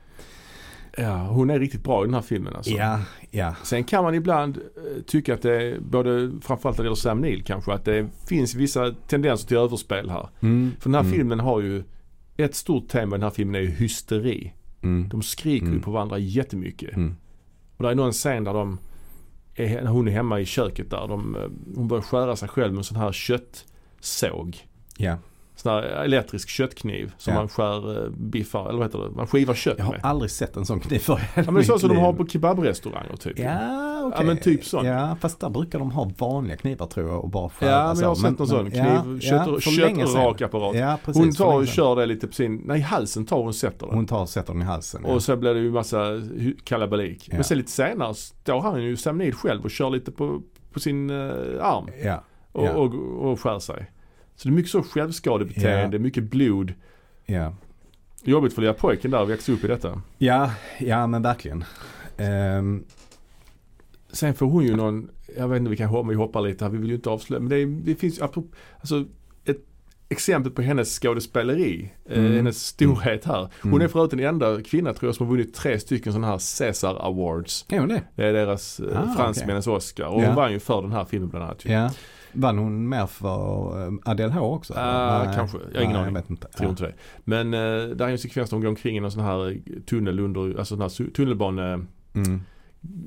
Ja, hon är riktigt bra i den här filmen alltså. Ja, ja. Sen kan man ibland eh, tycka att det både framförallt när det gäller Sam Neill kanske, att det finns vissa tendenser till överspel här. Mm, För den här mm, filmen har ju, ett stort tema i den här filmen är ju hysteri. Mm, De skriker ju Mm. på varandra jättemycket. mm, Och det är någon scen där de är, hon är hemma i köket där. De, eh, hon börjar skära sig själv med en sån här köttsåg. Ja. Sån här elektrisk köttkniv som Ja. man skär eh, biffar, eller vad heter det? Man skivar kött Jag har med. aldrig sett en sån kniv förr Ja men det är så som de har på kebabrestauranger typ. Ja, okej. Ja, men typ sån. Ja, fast där brukar de ha vanliga knivar tror jag och bara skära Ja men så. jag har sett någon sån kniv, ja, kött, ja, köttrakaapparat. Ja, precis. Hon tar och kör det lite på sin, nej halsen tar hon och sätter det. Hon tar och sätter den i halsen. Och så blir det ju massa kalabalik. Men sen lite senare står han ju Sam Neill själv och kör lite på, på sin eh, arm och, Ja. och, och skär sig. Så det är mycket så självskadebeteende, mycket blod. ja. Jobbigt för lilla pojken där att växa upp i detta. Ja, ja men verkligen. Ehm, Sen får hon ju någon, jag vet inte vi kan vi hoppar lite här, vi vill ju inte avslöja. Men det, är, det finns alltså ett exempel på hennes skådespeleri, eh, Mm. hennes storhet här. Hon Mm. är för övrigt den enda kvinna tror jag som har vunnit tre stycken sådana här Caesar Awards. är hon det? Det är deras eh, Ah, fransmännens Oscar. Och Ja. hon vann ju för den här filmen bland annat. ju. Ja. Vann hon mer för eh, Adele H också? Ah, Nej. kanske. Jag har ingen Nej, aning. Jag vet inte. Tror inte det. Men eh, där är en sekvens där hon går omkring i någon sån här tunnel under, alltså sån här tunnelbane, Mm.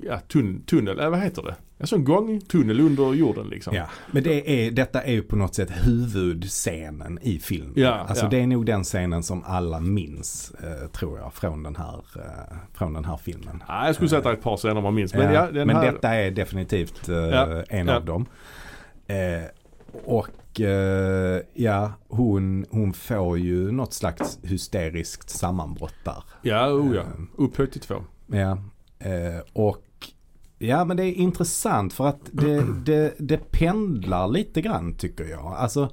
ja tun, tunnel, eh, vad heter det? En sån gångtunnel under jorden liksom. Ja, men det är, detta är ju på något sätt huvudscenen i filmen. Ja, alltså ja. det är nog den scenen som alla minns, eh, tror jag, från den här, eh, från den här filmen. Ja, jag skulle säga att det är ett par scener man minns. Men, Ja, ja, men här, detta är definitivt eh, en av dem. Eh, och eh, ja, hon, hon får ju något slags hysteriskt sammanbrott där. Ja, oh ja. Eh, Upphöjt till två. Ja, eh, och ja men det är intressant för att det, det, det pendlar lite grann tycker jag. Alltså,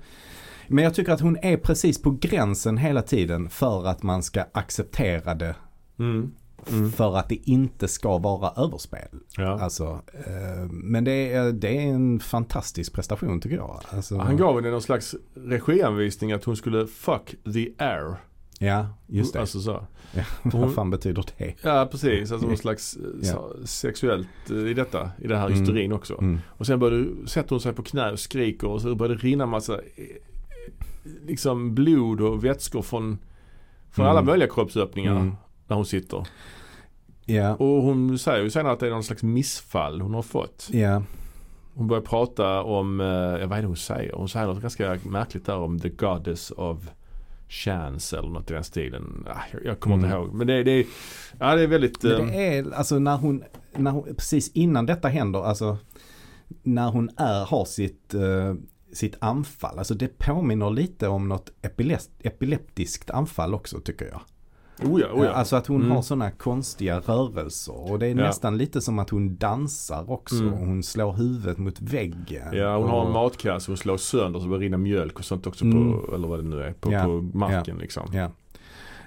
men jag tycker att hon är precis på gränsen hela tiden för att man ska acceptera det. Mm. Mm. För att det inte ska vara överspel. Ja. Alltså, eh, men det är, det är en fantastisk prestation tycker jag. Alltså, Han gav henne någon slags regianvisning att hon skulle fuck the air. Ja, just det. Alltså så. ja, hon- vad fan betyder det? Ja precis, alltså någon slags eh, Ja. sexuellt eh, i detta, i det här Mm. hysterin också. Mm. Och sen började, sätter hon sig på knä och skriker och så börjar det rinna massa eh, liksom blod och vätskor från, från Mm. alla möjliga kroppsöppningar Mm. Där hon sitter. Ja, Och hon säger ju senare att det är någon slags missfall hon har fått. ja, Hon börjar prata om, eh, ja, vad är det hon säger? Hon säger något ganska märkligt där om the goddess of chance eller något i den stilen. Ah, jag, jag kommer inte Mm. ihåg. Men det, det, är- ja, det är väldigt... Men det är alltså när hon, när hon, precis innan detta händer, alltså när hon är, har sitt, eh, sitt anfall, alltså det påminner lite om något epilept, epileptiskt anfall också tycker jag. Oh ja, oh ja. Alltså att hon Mm. har sådana konstiga rörelser och det är Ja. nästan lite som att hon dansar också. Mm. Och hon slår huvudet mot väggen. Ja, hon har en och, matkasse, hon slår sönder så det rinna mjölk och sånt också Mm. på, eller vad det nu är, på, Ja, på marken liksom.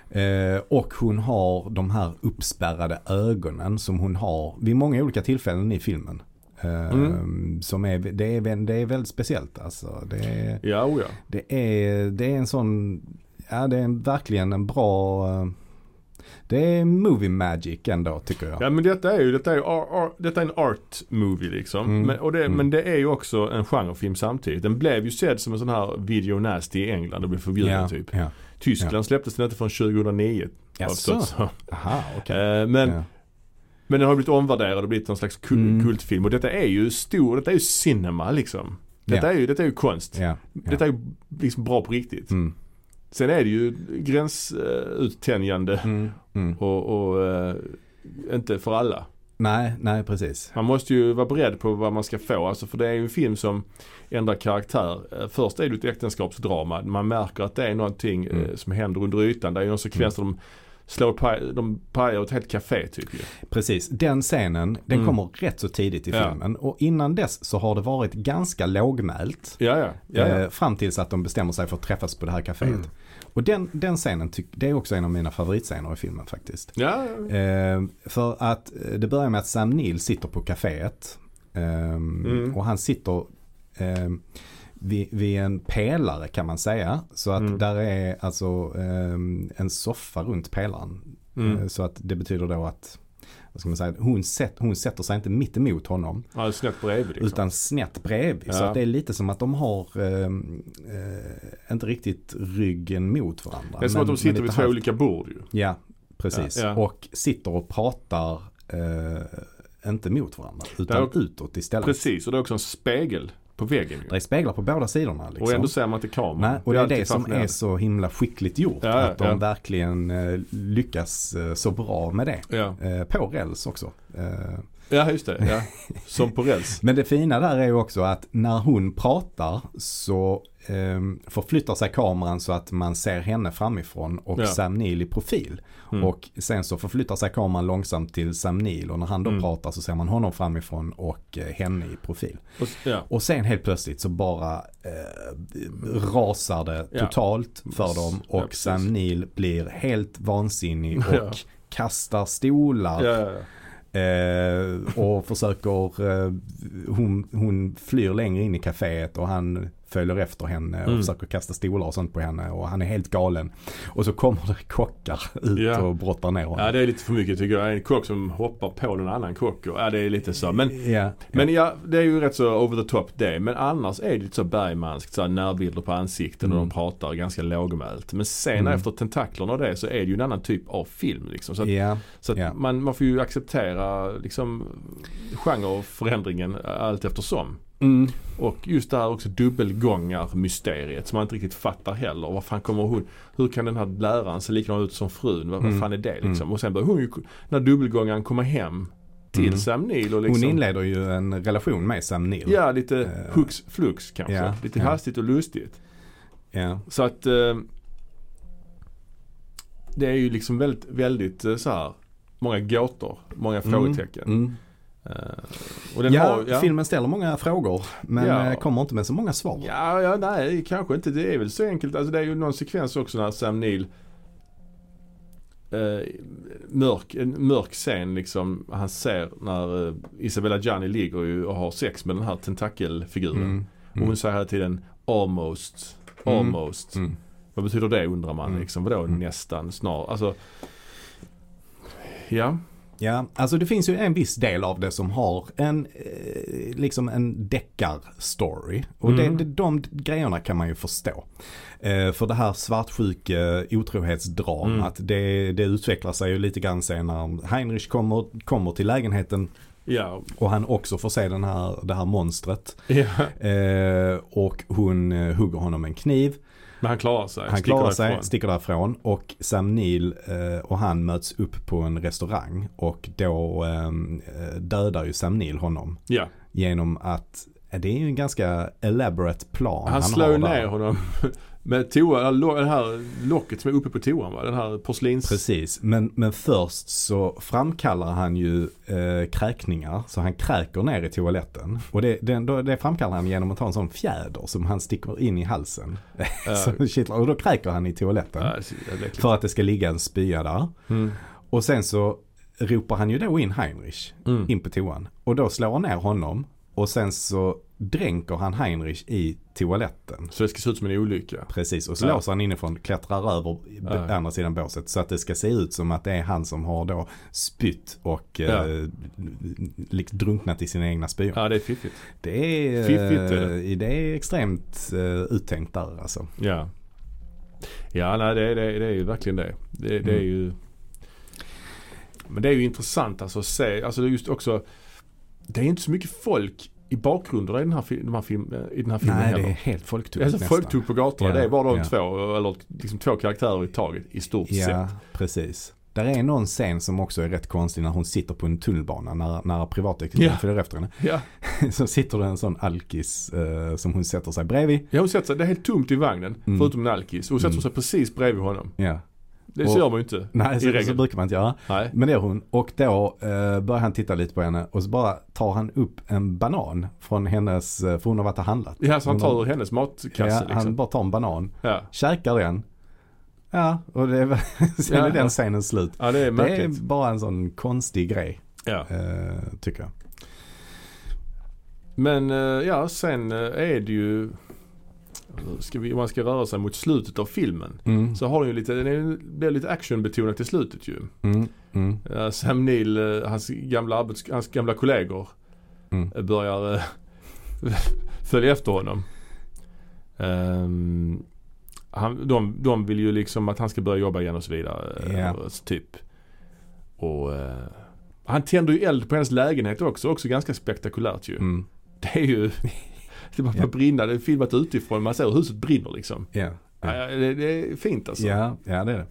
Eh, och hon har de här uppspärrade ögonen som hon har vid många olika tillfällen i filmen. Eh, Mm. Som är, det, är, det är väldigt speciellt alltså. Det är, Ja, oh ja. det är, det är en sån, ja det är en, verkligen en bra, eh, det är movie magic ändå tycker jag. Ja men detta är ju, detta är, ju ar, ar, detta är en art movie liksom. Mm. Men, och det, Mm. men det är ju också en genrefilm samtidigt. Den blev ju sedd som en sån här video nasty i England och blev förbjuden ja, typ. Ja. Tyskland släpptes den inte från 2009. har jag Jaså? förstått så. Aha, okej. Eh, men, Ja. men den har blivit omvärderad och blivit någon slags kul, Mm. kultfilm. Och detta är ju stor, detta är ju cinema liksom. Detta, Ja. är, ju, detta är ju konst. Ja. Detta är ju liksom bra på riktigt. Mm. Sen är det ju gränsuttänjande Mm. Mm. och, och eh, inte för alla. Nej, nej precis. Man måste ju vara beredd på vad man ska få. Alltså för det är ju en film som ändrar karaktär. Eh, Först är det ett äktenskapsdrama. Man märker att det är någonting eh, Mm. som händer under ytan. Det är ju någon sekvens där de slår paj, de pajar ett helt café typ ju. Precis, den scenen den Mm. kommer rätt så tidigt i Ja. filmen och innan dess så har det varit ganska lågmält. Ja, ja. ja, ja. Eh, fram tills att de bestämmer sig för att träffas på det här kaféet. Mm. Och den, den scenen, det är också en av mina favoritscener i filmen faktiskt. ja. Eh, för att eh, det börjar med att Sam Neill sitter på kaféet. Eh, Mm. Och han sitter eh, vid, vid en pelare kan man säga. Så att Mm. där är alltså eh, en soffa runt pelaren. Mm. Eh, Så att det betyder då att vad ska man säga, hon, sätt, hon sätter sig inte mitt emot honom. Ja, snett bredvid liksom. Utan snett bredvid. Så Ja. att det är lite som att de har eh, eh, inte riktigt ryggen mot varandra. det är som men- att de sitter vid två halvt. olika bord ju. Ja, precis. Ja, ja. Och sitter och pratar eh, inte mot varandra utan är- utåt istället. Precis, och det är också en spegel på väggen ju. Det är speglar på båda sidorna. Liksom. Och ändå ser man inte kameran. Nej, och det är det alltid som är så himla skickligt gjort. Ja, att de ja. verkligen eh, lyckas eh, så bra med det. Ja. Eh, på räls också. Ja, just det. Ja. Som på räls. men det fina där är ju också att när hon pratar så förflyttar sig kameran så att man ser henne framifrån och Ja. Sam Neill i profil. Mm. Och sen så förflyttar sig kameran långsamt till Sam Neill och när han då Mm. pratar så ser man honom framifrån och eh, henne i profil. Och, ja. Och sen helt plötsligt så bara eh, rasar det Ja. totalt för dem och. Sam Neill blir helt vansinnig och kastar stolar. Eh, och försöker, eh, hon, hon flyr längre in i kaféet och han följer efter henne och Mm. försöker kasta stolar och sånt på henne och han är helt galen. Och så kommer det kockar ut Ja. och brottar ner honom. ja, det är lite för mycket tycker jag. En kock som hoppar på en annan kock. Och, ja, det är lite så. Men, ja, men ja, det är ju rätt så over the top det. Men annars är det lite så Bergmanskt. Så här närbilder på ansikten och Mm. de pratar ganska lågmält. Men sen Mm. efter tentaklerna och det så är det ju en annan typ av film. Liksom. Så att, ja, så att ja. man, man får ju acceptera liksom genreförändringen allt eftersom. Mm. Och just det här också dubbelgångar-mysteriet som man inte riktigt fattar heller. Vad fan kommer hon, hur kan den här läraren se likadan ut som frun? Vad, Mm. vad fan är det liksom? Mm. Och sen börjar hon ju, när dubbelgångaren kommer hem till Mm. Sam Neill och liksom. Hon inleder ju en relation med Sam Neill. Ja, lite Eh, hux flux kanske. ja, lite ja. hastigt och lustigt. Ja. Så att eh, det är ju liksom väldigt, väldigt eh, så här många gåtor, många frågetecken. Mm. Eh, och den ja, har, ja. filmen ställer många frågor men Ja. eh, kommer inte med så många svar. Ja, ja, nej kanske inte. Det är väl så enkelt. Alltså det är ju någon sekvens också när Sam Neill eh, mörk, en mörk scen liksom. Han ser när eh, Isabella Gianni ligger ju och har sex med den här tentakelfiguren. Mm. Och hon säger hela tiden almost, almost. Mm. Vad betyder det undrar man Mm. liksom. Vadå Mm. nästan, snar? Alltså. Ja. Ja, alltså det finns ju en viss del av det som har en, eh, liksom en deckar-story. Och Mm. det, det, de grejerna kan man ju förstå. Eh, för det här svartsjuka otrohetsdramat, Mm. det, det utvecklar sig ju lite grann sen när Heinrich kommer, kommer till lägenheten Ja. och han också får se den här, det här monstret. Eh, och hon eh, hugger honom med en kniv. Men han klarar sig. Han klarar sig, därifrån. sticker därifrån och Sam Neill eh, och han möts upp på en restaurang och då ehm, eh, dödar ju Sam Neill honom Ja. genom att eh, det är ju en ganska elaborate plan Han, slår har ner honom med toa, det här locket som är uppe på toan va? Den här porslins... Precis, men, men först så framkallar han ju eh, kräkningar så han kräker ner i toaletten. Och det, det, det framkallar han genom att ta en sån fjäder som han sticker in i halsen. Ja. så och då kräker han i toaletten. Äckligt. För att det ska ligga en spya där. Mm. Och sen så ropar han ju då in Heinrich Mm. in på toan. Och då slår han ner honom. Och sen så dränker han Heinrich i toaletten. Så det ska se ut som en olycka. Precis, och så Ja. låser han inifrån, klättrar över Ja. andra sidan båset. Så att det ska se ut som att det är han som har då spytt och Ja. eh, liksom drunknat i sina egna spyor. Ja det är fiffigt. Det är, Fiffigt är eh, det är extremt uh, uttänkt där alltså. Ja. Ja nej det, det, det är ju verkligen det. Det, det är Mm. ju Men det är ju intressant alltså att se, alltså det just också Det är inte så mycket folk i bakgrunden i den här, fi- de här film, i den här filmen Nej, heller. det är helt är alltså nästan. folktog på gatorna. Ja, det är bara de ja. två, eller liksom två karaktärer i taget i stort Ja, sett. precis. Där är någon scen som också är rätt konstig när hon sitter på en tunnelbana när, när privatdetektiven Ja. följer efter henne. Ja. Så sitter det en sån alkis eh, som hon sätter sig bredvid. ja hon sätter sig, det är helt tomt i vagnen Mm. förutom en alkis. Och hon sätter Mm. sig precis bredvid honom. Ja. Det Och- så gör man ju inte. Nej, så, så regel. brukar man inte göra. Nej. Men det gör hon. Och då eh, börjar han titta lite på henne och så bara tar han upp en banan från hennes, eh, för hon har varit och handlat. Ja så han tar ur hennes matkasse ja, liksom. Han bara tar en banan, Ja. käkar den. Ja, och det är, sen Ja, är den scenen slut. ja det är Det är märkligt. bara en sån konstig grej, Ja. eh, tycker jag. Men eh, ja sen eh, är det ju Ska vi, man ska röra sig mot slutet av filmen Mm. så har den ju lite, den är, blir lite actionbetonat i slutet ju. Mm. Mm. Eh, Sam Neill, eh, hans gamla, arbets, hans gamla kollegor Mm. eh, börjar följa efter honom. Ehm, han, de, de vill ju liksom att han ska börja jobba igen och så vidare. så typ. Och Han tänder ju eld på hennes lägenhet också, också ganska spektakulärt ju. Mm. Det är ju, det bara Ja. brinna, det är filmat utifrån, man ser hur huset brinner liksom. Ja. Ja. Det, det är fint alltså. Ja, ja det är det.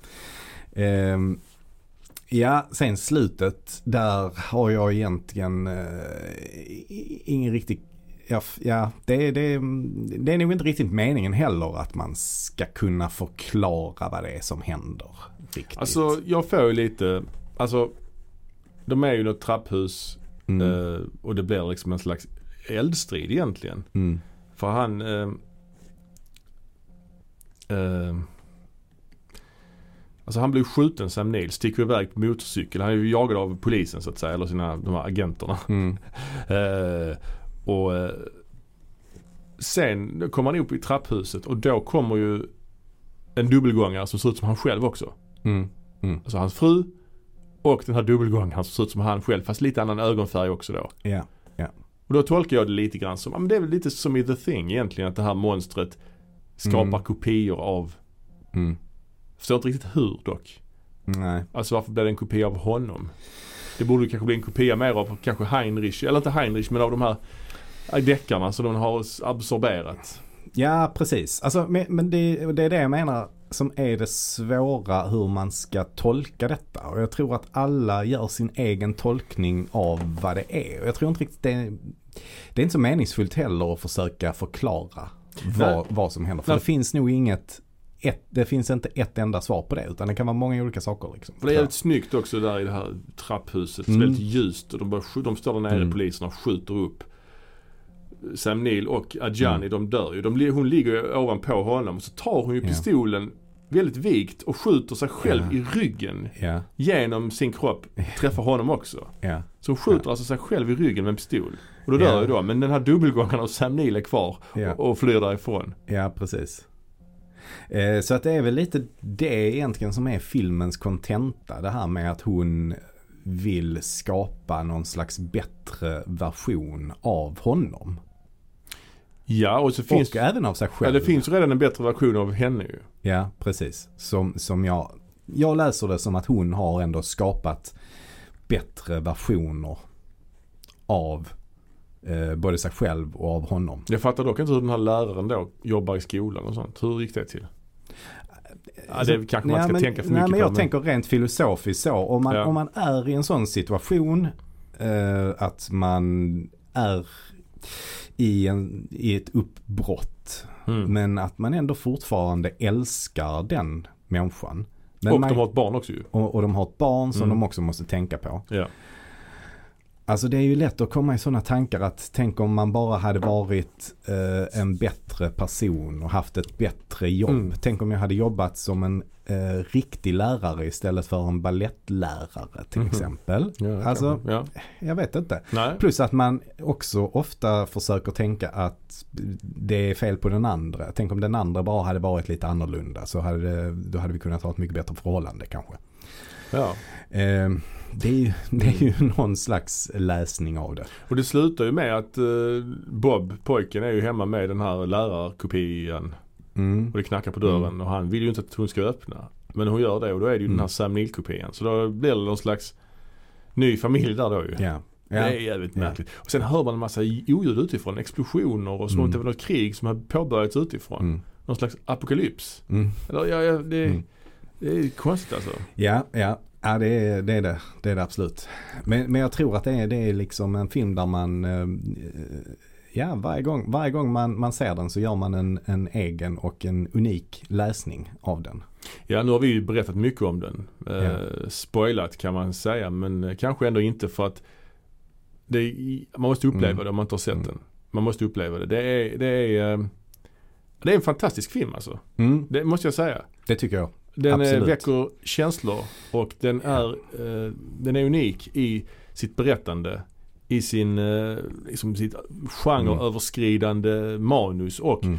Ehm, ja, sen slutet, där har jag egentligen eh, ingen riktig Ja, ja det, det, det är nog inte riktigt meningen heller att man ska kunna förklara vad det är som händer. Riktigt. Alltså jag får ju lite, alltså de är ju något trapphus mm. eh, och det blir liksom en slags eldstrid egentligen. Mm. För han eh, eh, Alltså han blir skjuten Sam Neill, sticker iväg på motorcykel. Han är ju jagad av polisen så att säga, eller sina, de här agenterna. Mm. Eh, och eh, sen kommer han upp i trapphuset och då kommer ju en dubbelgångare som ser ut som han själv också. Mm. Alltså hans fru och den här dubbelgångaren som ser ut som han själv fast lite annan ögonfärg också då. Ja. Och då tolkar jag det lite grann som, men det är väl lite som i The Thing egentligen att det här monstret skapar Mm. kopior av, Mm. förstår inte riktigt hur dock. Nej. Alltså varför blir det en kopia av honom? Det borde kanske bli en kopia mer av kanske Heinrich, eller inte Heinrich men av de här äh, deckarna som de har absorberat. Ja, precis. Alltså, men men det, det är det jag menar som är det svåra hur man ska tolka detta. Och jag tror att alla gör sin egen tolkning av vad det är. Och jag tror inte riktigt det, det är inte så meningsfullt heller att försöka förklara vad, vad som händer. För Nej. det finns nog inget, ett, det finns inte ett enda svar på det. Utan det kan vara många olika saker. Liksom, För det är jävligt snyggt också där i det här trapphuset. Mm. Väldigt ljust och de, bara, skj- de står där nere Mm. poliserna och skjuter upp Sam Neill och Adjani Mm. de dör ju. De, hon ligger ju ovanpå honom och så tar hon ju pistolen väldigt vikt och skjuter sig själv Ja. i ryggen Ja, genom sin kropp. Träffar honom också. ja, Så hon skjuter alltså sig själv i ryggen med en pistol. Och då dör ju då. Men den här dubbelgångaren av Sam Neill är kvar och, och flyr därifrån. Ja, precis. Eh, Så att det är väl lite det egentligen som är filmens kontenta. Det här med att hon vill skapa någon slags bättre version av honom. Ja och så finns och även av sig ja, själv. det finns redan en bättre version av henne ju. Ja, precis. Som, som jag, jag läser det som att hon har ändå skapat bättre versioner av eh, både sig själv och av honom. Jag fattar dock inte hur den här läraren då jobbar i skolan och sånt. Hur gick det till? Ja, det kanske man Nej, ska men, tänka för nej, mycket men på. jag tänker rent filosofiskt så. Om man, Ja. om man är i en sån situation eh, att man är i, en, i ett uppbrott. Mm. Men att man ändå fortfarande älskar den människan. Men och man, de har ett barn också ju. och, och de har ett barn som Mm. de också måste tänka på. Ja. Alltså det är ju lätt att komma i sådana tankar att tänk om man bara hade varit eh, en bättre person och haft ett bättre jobb. Mm. Tänk om jag hade jobbat som en eh, riktig lärare istället för en ballettlärare till Mhm. exempel. ja Alltså- ja. Jag vet inte. Nej. Plus att man också ofta försöker tänka att det är fel på den andra. Tänk om den andra bara hade varit lite annorlunda så hade, det, då hade vi kunnat ha ett mycket bättre förhållande kanske. Ja. Eh, det, är ju, det är ju någon slags läsning av det. Och det slutar ju med att eh, Bob, pojken, är ju hemma med den här lärarkopian. Mm. Och det knackar på dörren Mm. och han vill ju inte att hon ska öppna. Men hon gör det och då är det ju den Mm. här Sam Neill-kopian. Så då blir det någon slags ny familj där då ju. Ja. Det Ja. är jävligt Ja. märkligt. Och sen hör man en massa oljud utifrån. Explosioner och som om Mm. det var något krig som hade påbörjats utifrån. Mm. Någon slags apokalyps. Mm. Eller, ja, ja, det, Mm. det är konstigt alltså. Ja, ja. Ja det är, det är det. Det är det absolut. Men, men jag tror att det är, det är liksom en film där man eh, Ja, varje gång, varje gång man, man ser den så gör man en, en egen och en unik läsning av den. Ja, nu har vi ju berättat mycket om den. Eh, Ja. Spoilat kan man säga men eh, kanske ändå inte för att det, man måste uppleva Mm. det om man inte har sett Mm. den. Man måste uppleva det. Det är, det är, eh, det är en fantastisk film alltså. Mm, Det måste jag säga. det tycker jag. Den Absolut. väcker känslor och den är, eh, den är unik i sitt berättande. I sin, eh, liksom sitt genreöverskridande manus och Mm.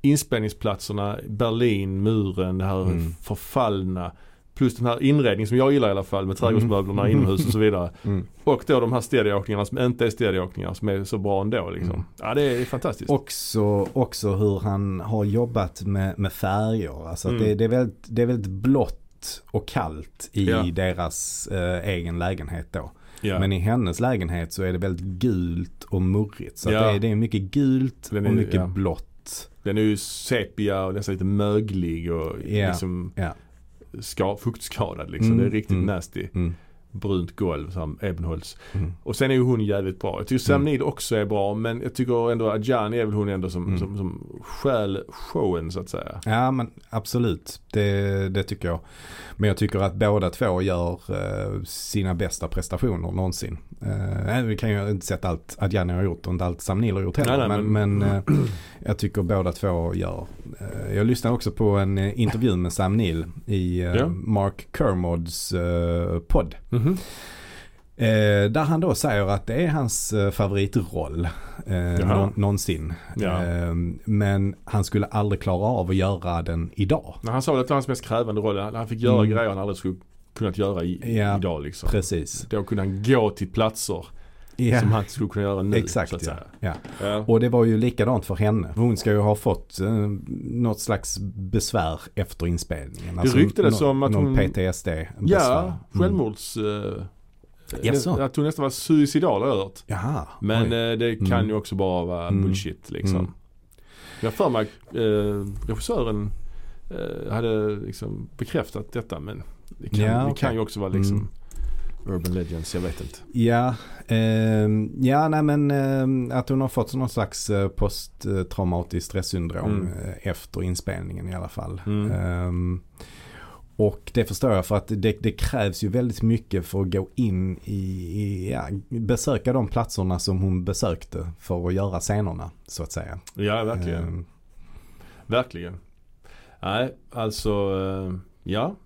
inspelningsplatserna, Berlin, muren, det här Mm. förfallna. Plus den här inredningen som jag gillar i alla fall med trädgårdsmöblerna Mm. inomhus och så vidare. Mm. Och då de här stereoåkningarna som inte är stereoåkningar som är så bra ändå liksom. Mm. Ja det är fantastiskt. Också, också hur han har jobbat med, med färger. Alltså Mm. det, det, är väldigt, det är väldigt blått och kallt i Ja. deras eh, egen lägenhet då. Ja. Men i hennes lägenhet så är det väldigt gult och murrigt. Så Ja. det, är, det är mycket gult är- och mycket ja. blått. Den är ju sepia och nästan lite möglig och liksom ska, fuktskadad liksom. Mm, Det är riktigt mm. nasty. Mm. Brunt golv som Ebenholz. Mm. Och sen är ju hon jävligt bra. Jag tycker Sam Neill också är bra men jag tycker ändå att Adjani är väl hon ändå som, Mm. som, som stjäl showen så att säga. Ja men absolut, det, det tycker jag. Men jag tycker att båda två gör eh, sina bästa prestationer någonsin. Eh, vi kan ju inte sätta allt Adjani har gjort och inte allt Sam Neill har gjort heller. Nej, nej, men men- men eh, jag tycker båda två gör. Eh, jag lyssnade också på en eh, intervju med Sam Neill i eh, Ja. Mark Kermods eh, podd. Eh, där han då säger att det är hans eh, favoritroll eh, nå- någonsin. Ja. Eh, men han skulle aldrig klara av att göra den idag. Men Han sa att det var hans mest krävande roll. Han fick göra Mm. grejer han aldrig skulle kunnat göra i, Ja, idag liksom. Precis. Då kunde han gå till platser Ja, som han skulle kunna göra nu. exakt ja. ja. Ja. Och det var ju likadant för henne. Hon ska ju ha fått eh, något slags besvär efter inspelningen. Alltså Det ryktades nå- om att hon- PTSD. Ja, Mm. självmords... Eh, Jaså? Att hon nästan var suicidal har jag hört. Jaha. Men eh, det kan Mm. ju också bara vara Mm. bullshit liksom. Mm. Jag har för mig eh, regissören eh, hade liksom bekräftat detta men det kan, Ja, det okej. kan ju också vara liksom Mm. Urban Legends, jag vet inte. Ja, ehm, ja nej men ehm, att hon har fått någon slags eh, posttraumatiskt stressyndrom Mm. eh, efter inspelningen i alla fall. Mm. Ehm, och det förstår jag för att det, det krävs ju väldigt mycket för att gå in i, i ja, besöka de platserna som hon besökte för att göra scenerna så att säga. Ja, verkligen. Ehm, Verkligen. Nej, alltså eh, ja.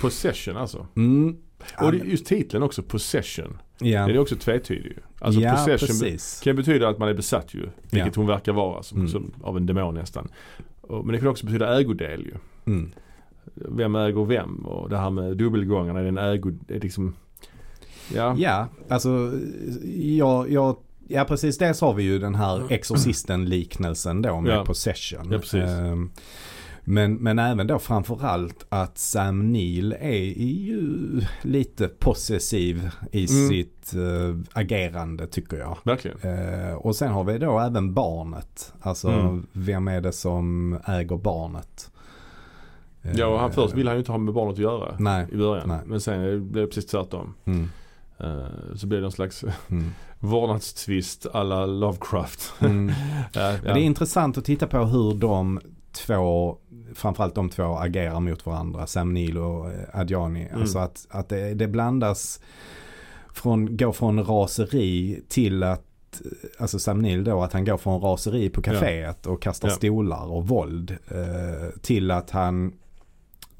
Possession alltså. mm, Och just titeln också, Possession. ja, Den är också tvetydig. Alltså ja possession precis. kan betyda att man är besatt ju. Vilket hon verkar vara som, Mm. som, av en demon nästan. Och, men det kan också betyda ägodel ju. Mm. Vem äger vem? Och det här med dubbelgångarna, är det en ägo, det är liksom Ja. Ja, alltså ja, ja, ja precis dels har vi ju den här exorcisten-liknelsen då med Ja. possession. Ja, men, men även då framförallt att Sam Neill är ju lite possessiv i Mm. sitt eh, agerande tycker jag. Verkligen. Eh, och sen har vi då även barnet. Alltså Mm. vem är det som äger barnet? Ja och han Eh, först ville han ju inte ha med barnet att göra. Nej. I början. Nej. Men sen blev det precis tvärtom. Mm, så blev det någon slags mm, vårdnadstvist alla Lovecraft. mm. ja, Men det är intressant att titta på hur de två, framförallt de två agerar mot varandra, Sam Neill och eh, Adjani. Mm. Alltså att, att det, det blandas, från, går från raseri till att Alltså Sam Neill då att han går från raseri på kaféet och kastar Ja. stolar och våld eh, till att han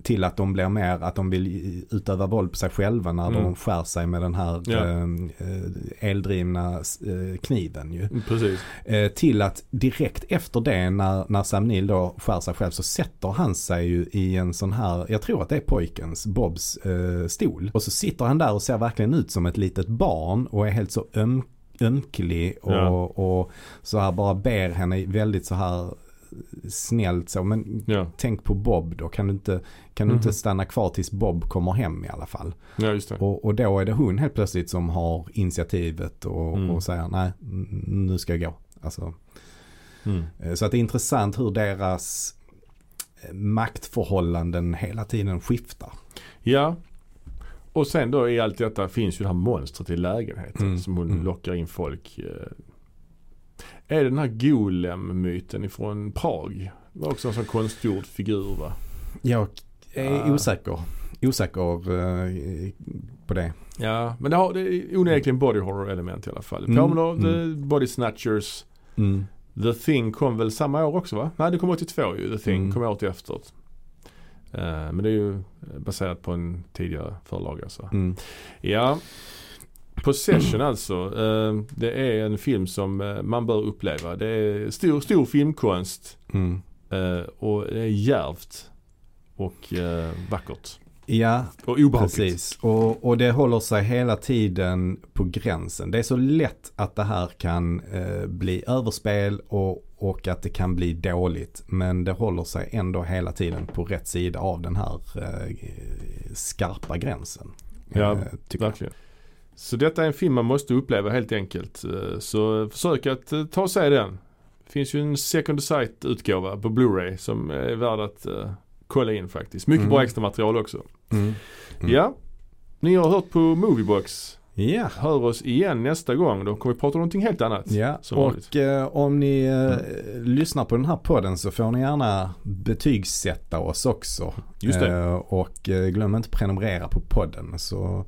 till att de blir mer att de vill utöva våld på sig själva när Mm. de skär sig med den här Ja. eh, eh, eldrivna eh, kniven ju. Mm, Precis. Eh, till att direkt efter det när, när Sam Neill då skär sig själv så sätter han sig ju i en sån här, jag tror att det är pojkens, Bobs eh, stol. Och så sitter han där och ser verkligen ut som ett litet barn och är helt så öm, ömklig och, Ja. och så här bara ber henne väldigt så här snällt så men Ja. tänk på Bob då kan du inte, kan du inte Mhm. stanna kvar tills Bob kommer hem i alla fall. ja, just det. Och, och då är det hon helt plötsligt som har initiativet och, Mm. och säger nej nu ska jag gå. Alltså, Mm. eh, så att det är intressant hur deras eh, maktförhållanden hela tiden skiftar. Ja. Och sen då i allt detta finns ju det här monstret i lägenheten Mm, som hon mm. lockar in folk. Är det den här Golem-myten ifrån Prag? Det var också en sån konstgjord figur va? Jag är osäker, osäker eh, på det. Ja, men det, har, det är onekligen body horror element i alla fall. Mm, Påminner mm. The Body Snatchers. Mm. The Thing kom väl samma år också va? Nej det kom 82 ju. The Thing Mm. kom året efter. Eh, men det är ju baserat på en tidigare förlaga så. Mm. Ja. Possession alltså. Eh, det är en film som eh, man bör uppleva. Det är stor, stor filmkonst Mm. eh, och det är djärvt och vackert. Ja, Och obehagligt. Precis, och, och det håller sig hela tiden på gränsen. Det är så lätt att det här kan eh, bli överspel och, och att det kan bli dåligt. Men det håller sig ändå hela tiden på rätt sida av den här eh, skarpa gränsen. Ja, eh, tycker jag. Så detta är en film man måste uppleva helt enkelt. Eh, Så försök att eh, ta se den. Det finns ju en second sight utgåva på Blu-ray som är värd att eh, kolla in faktiskt. Mycket Mm. bra extra material också. Mm. Mm. Ja, ni har hört på Moviebox. Ja. Hör oss igen nästa gång. Då kommer vi prata om någonting helt annat. Vanligt. och eh, om ni eh, lyssnar på den här podden så får ni gärna betygsätta oss också. Just det. Eh, och glöm inte prenumerera på podden. Så,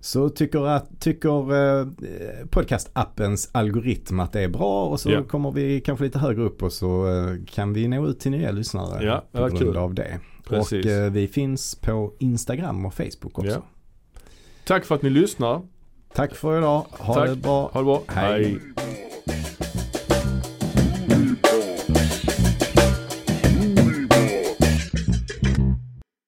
så tycker, att, tycker eh, podcastappens algoritm att det är bra och så Ja. kommer vi kanske lite högre upp och så eh, kan vi nå ut till nya lyssnare Ja, på grund kul. av det. Precis. Och eh, vi finns på Instagram och Facebook också. Ja. Tack för att ni lyssnar. Tack för idag. Ha Tack. det bra. Ha det bra. Hej. Hej.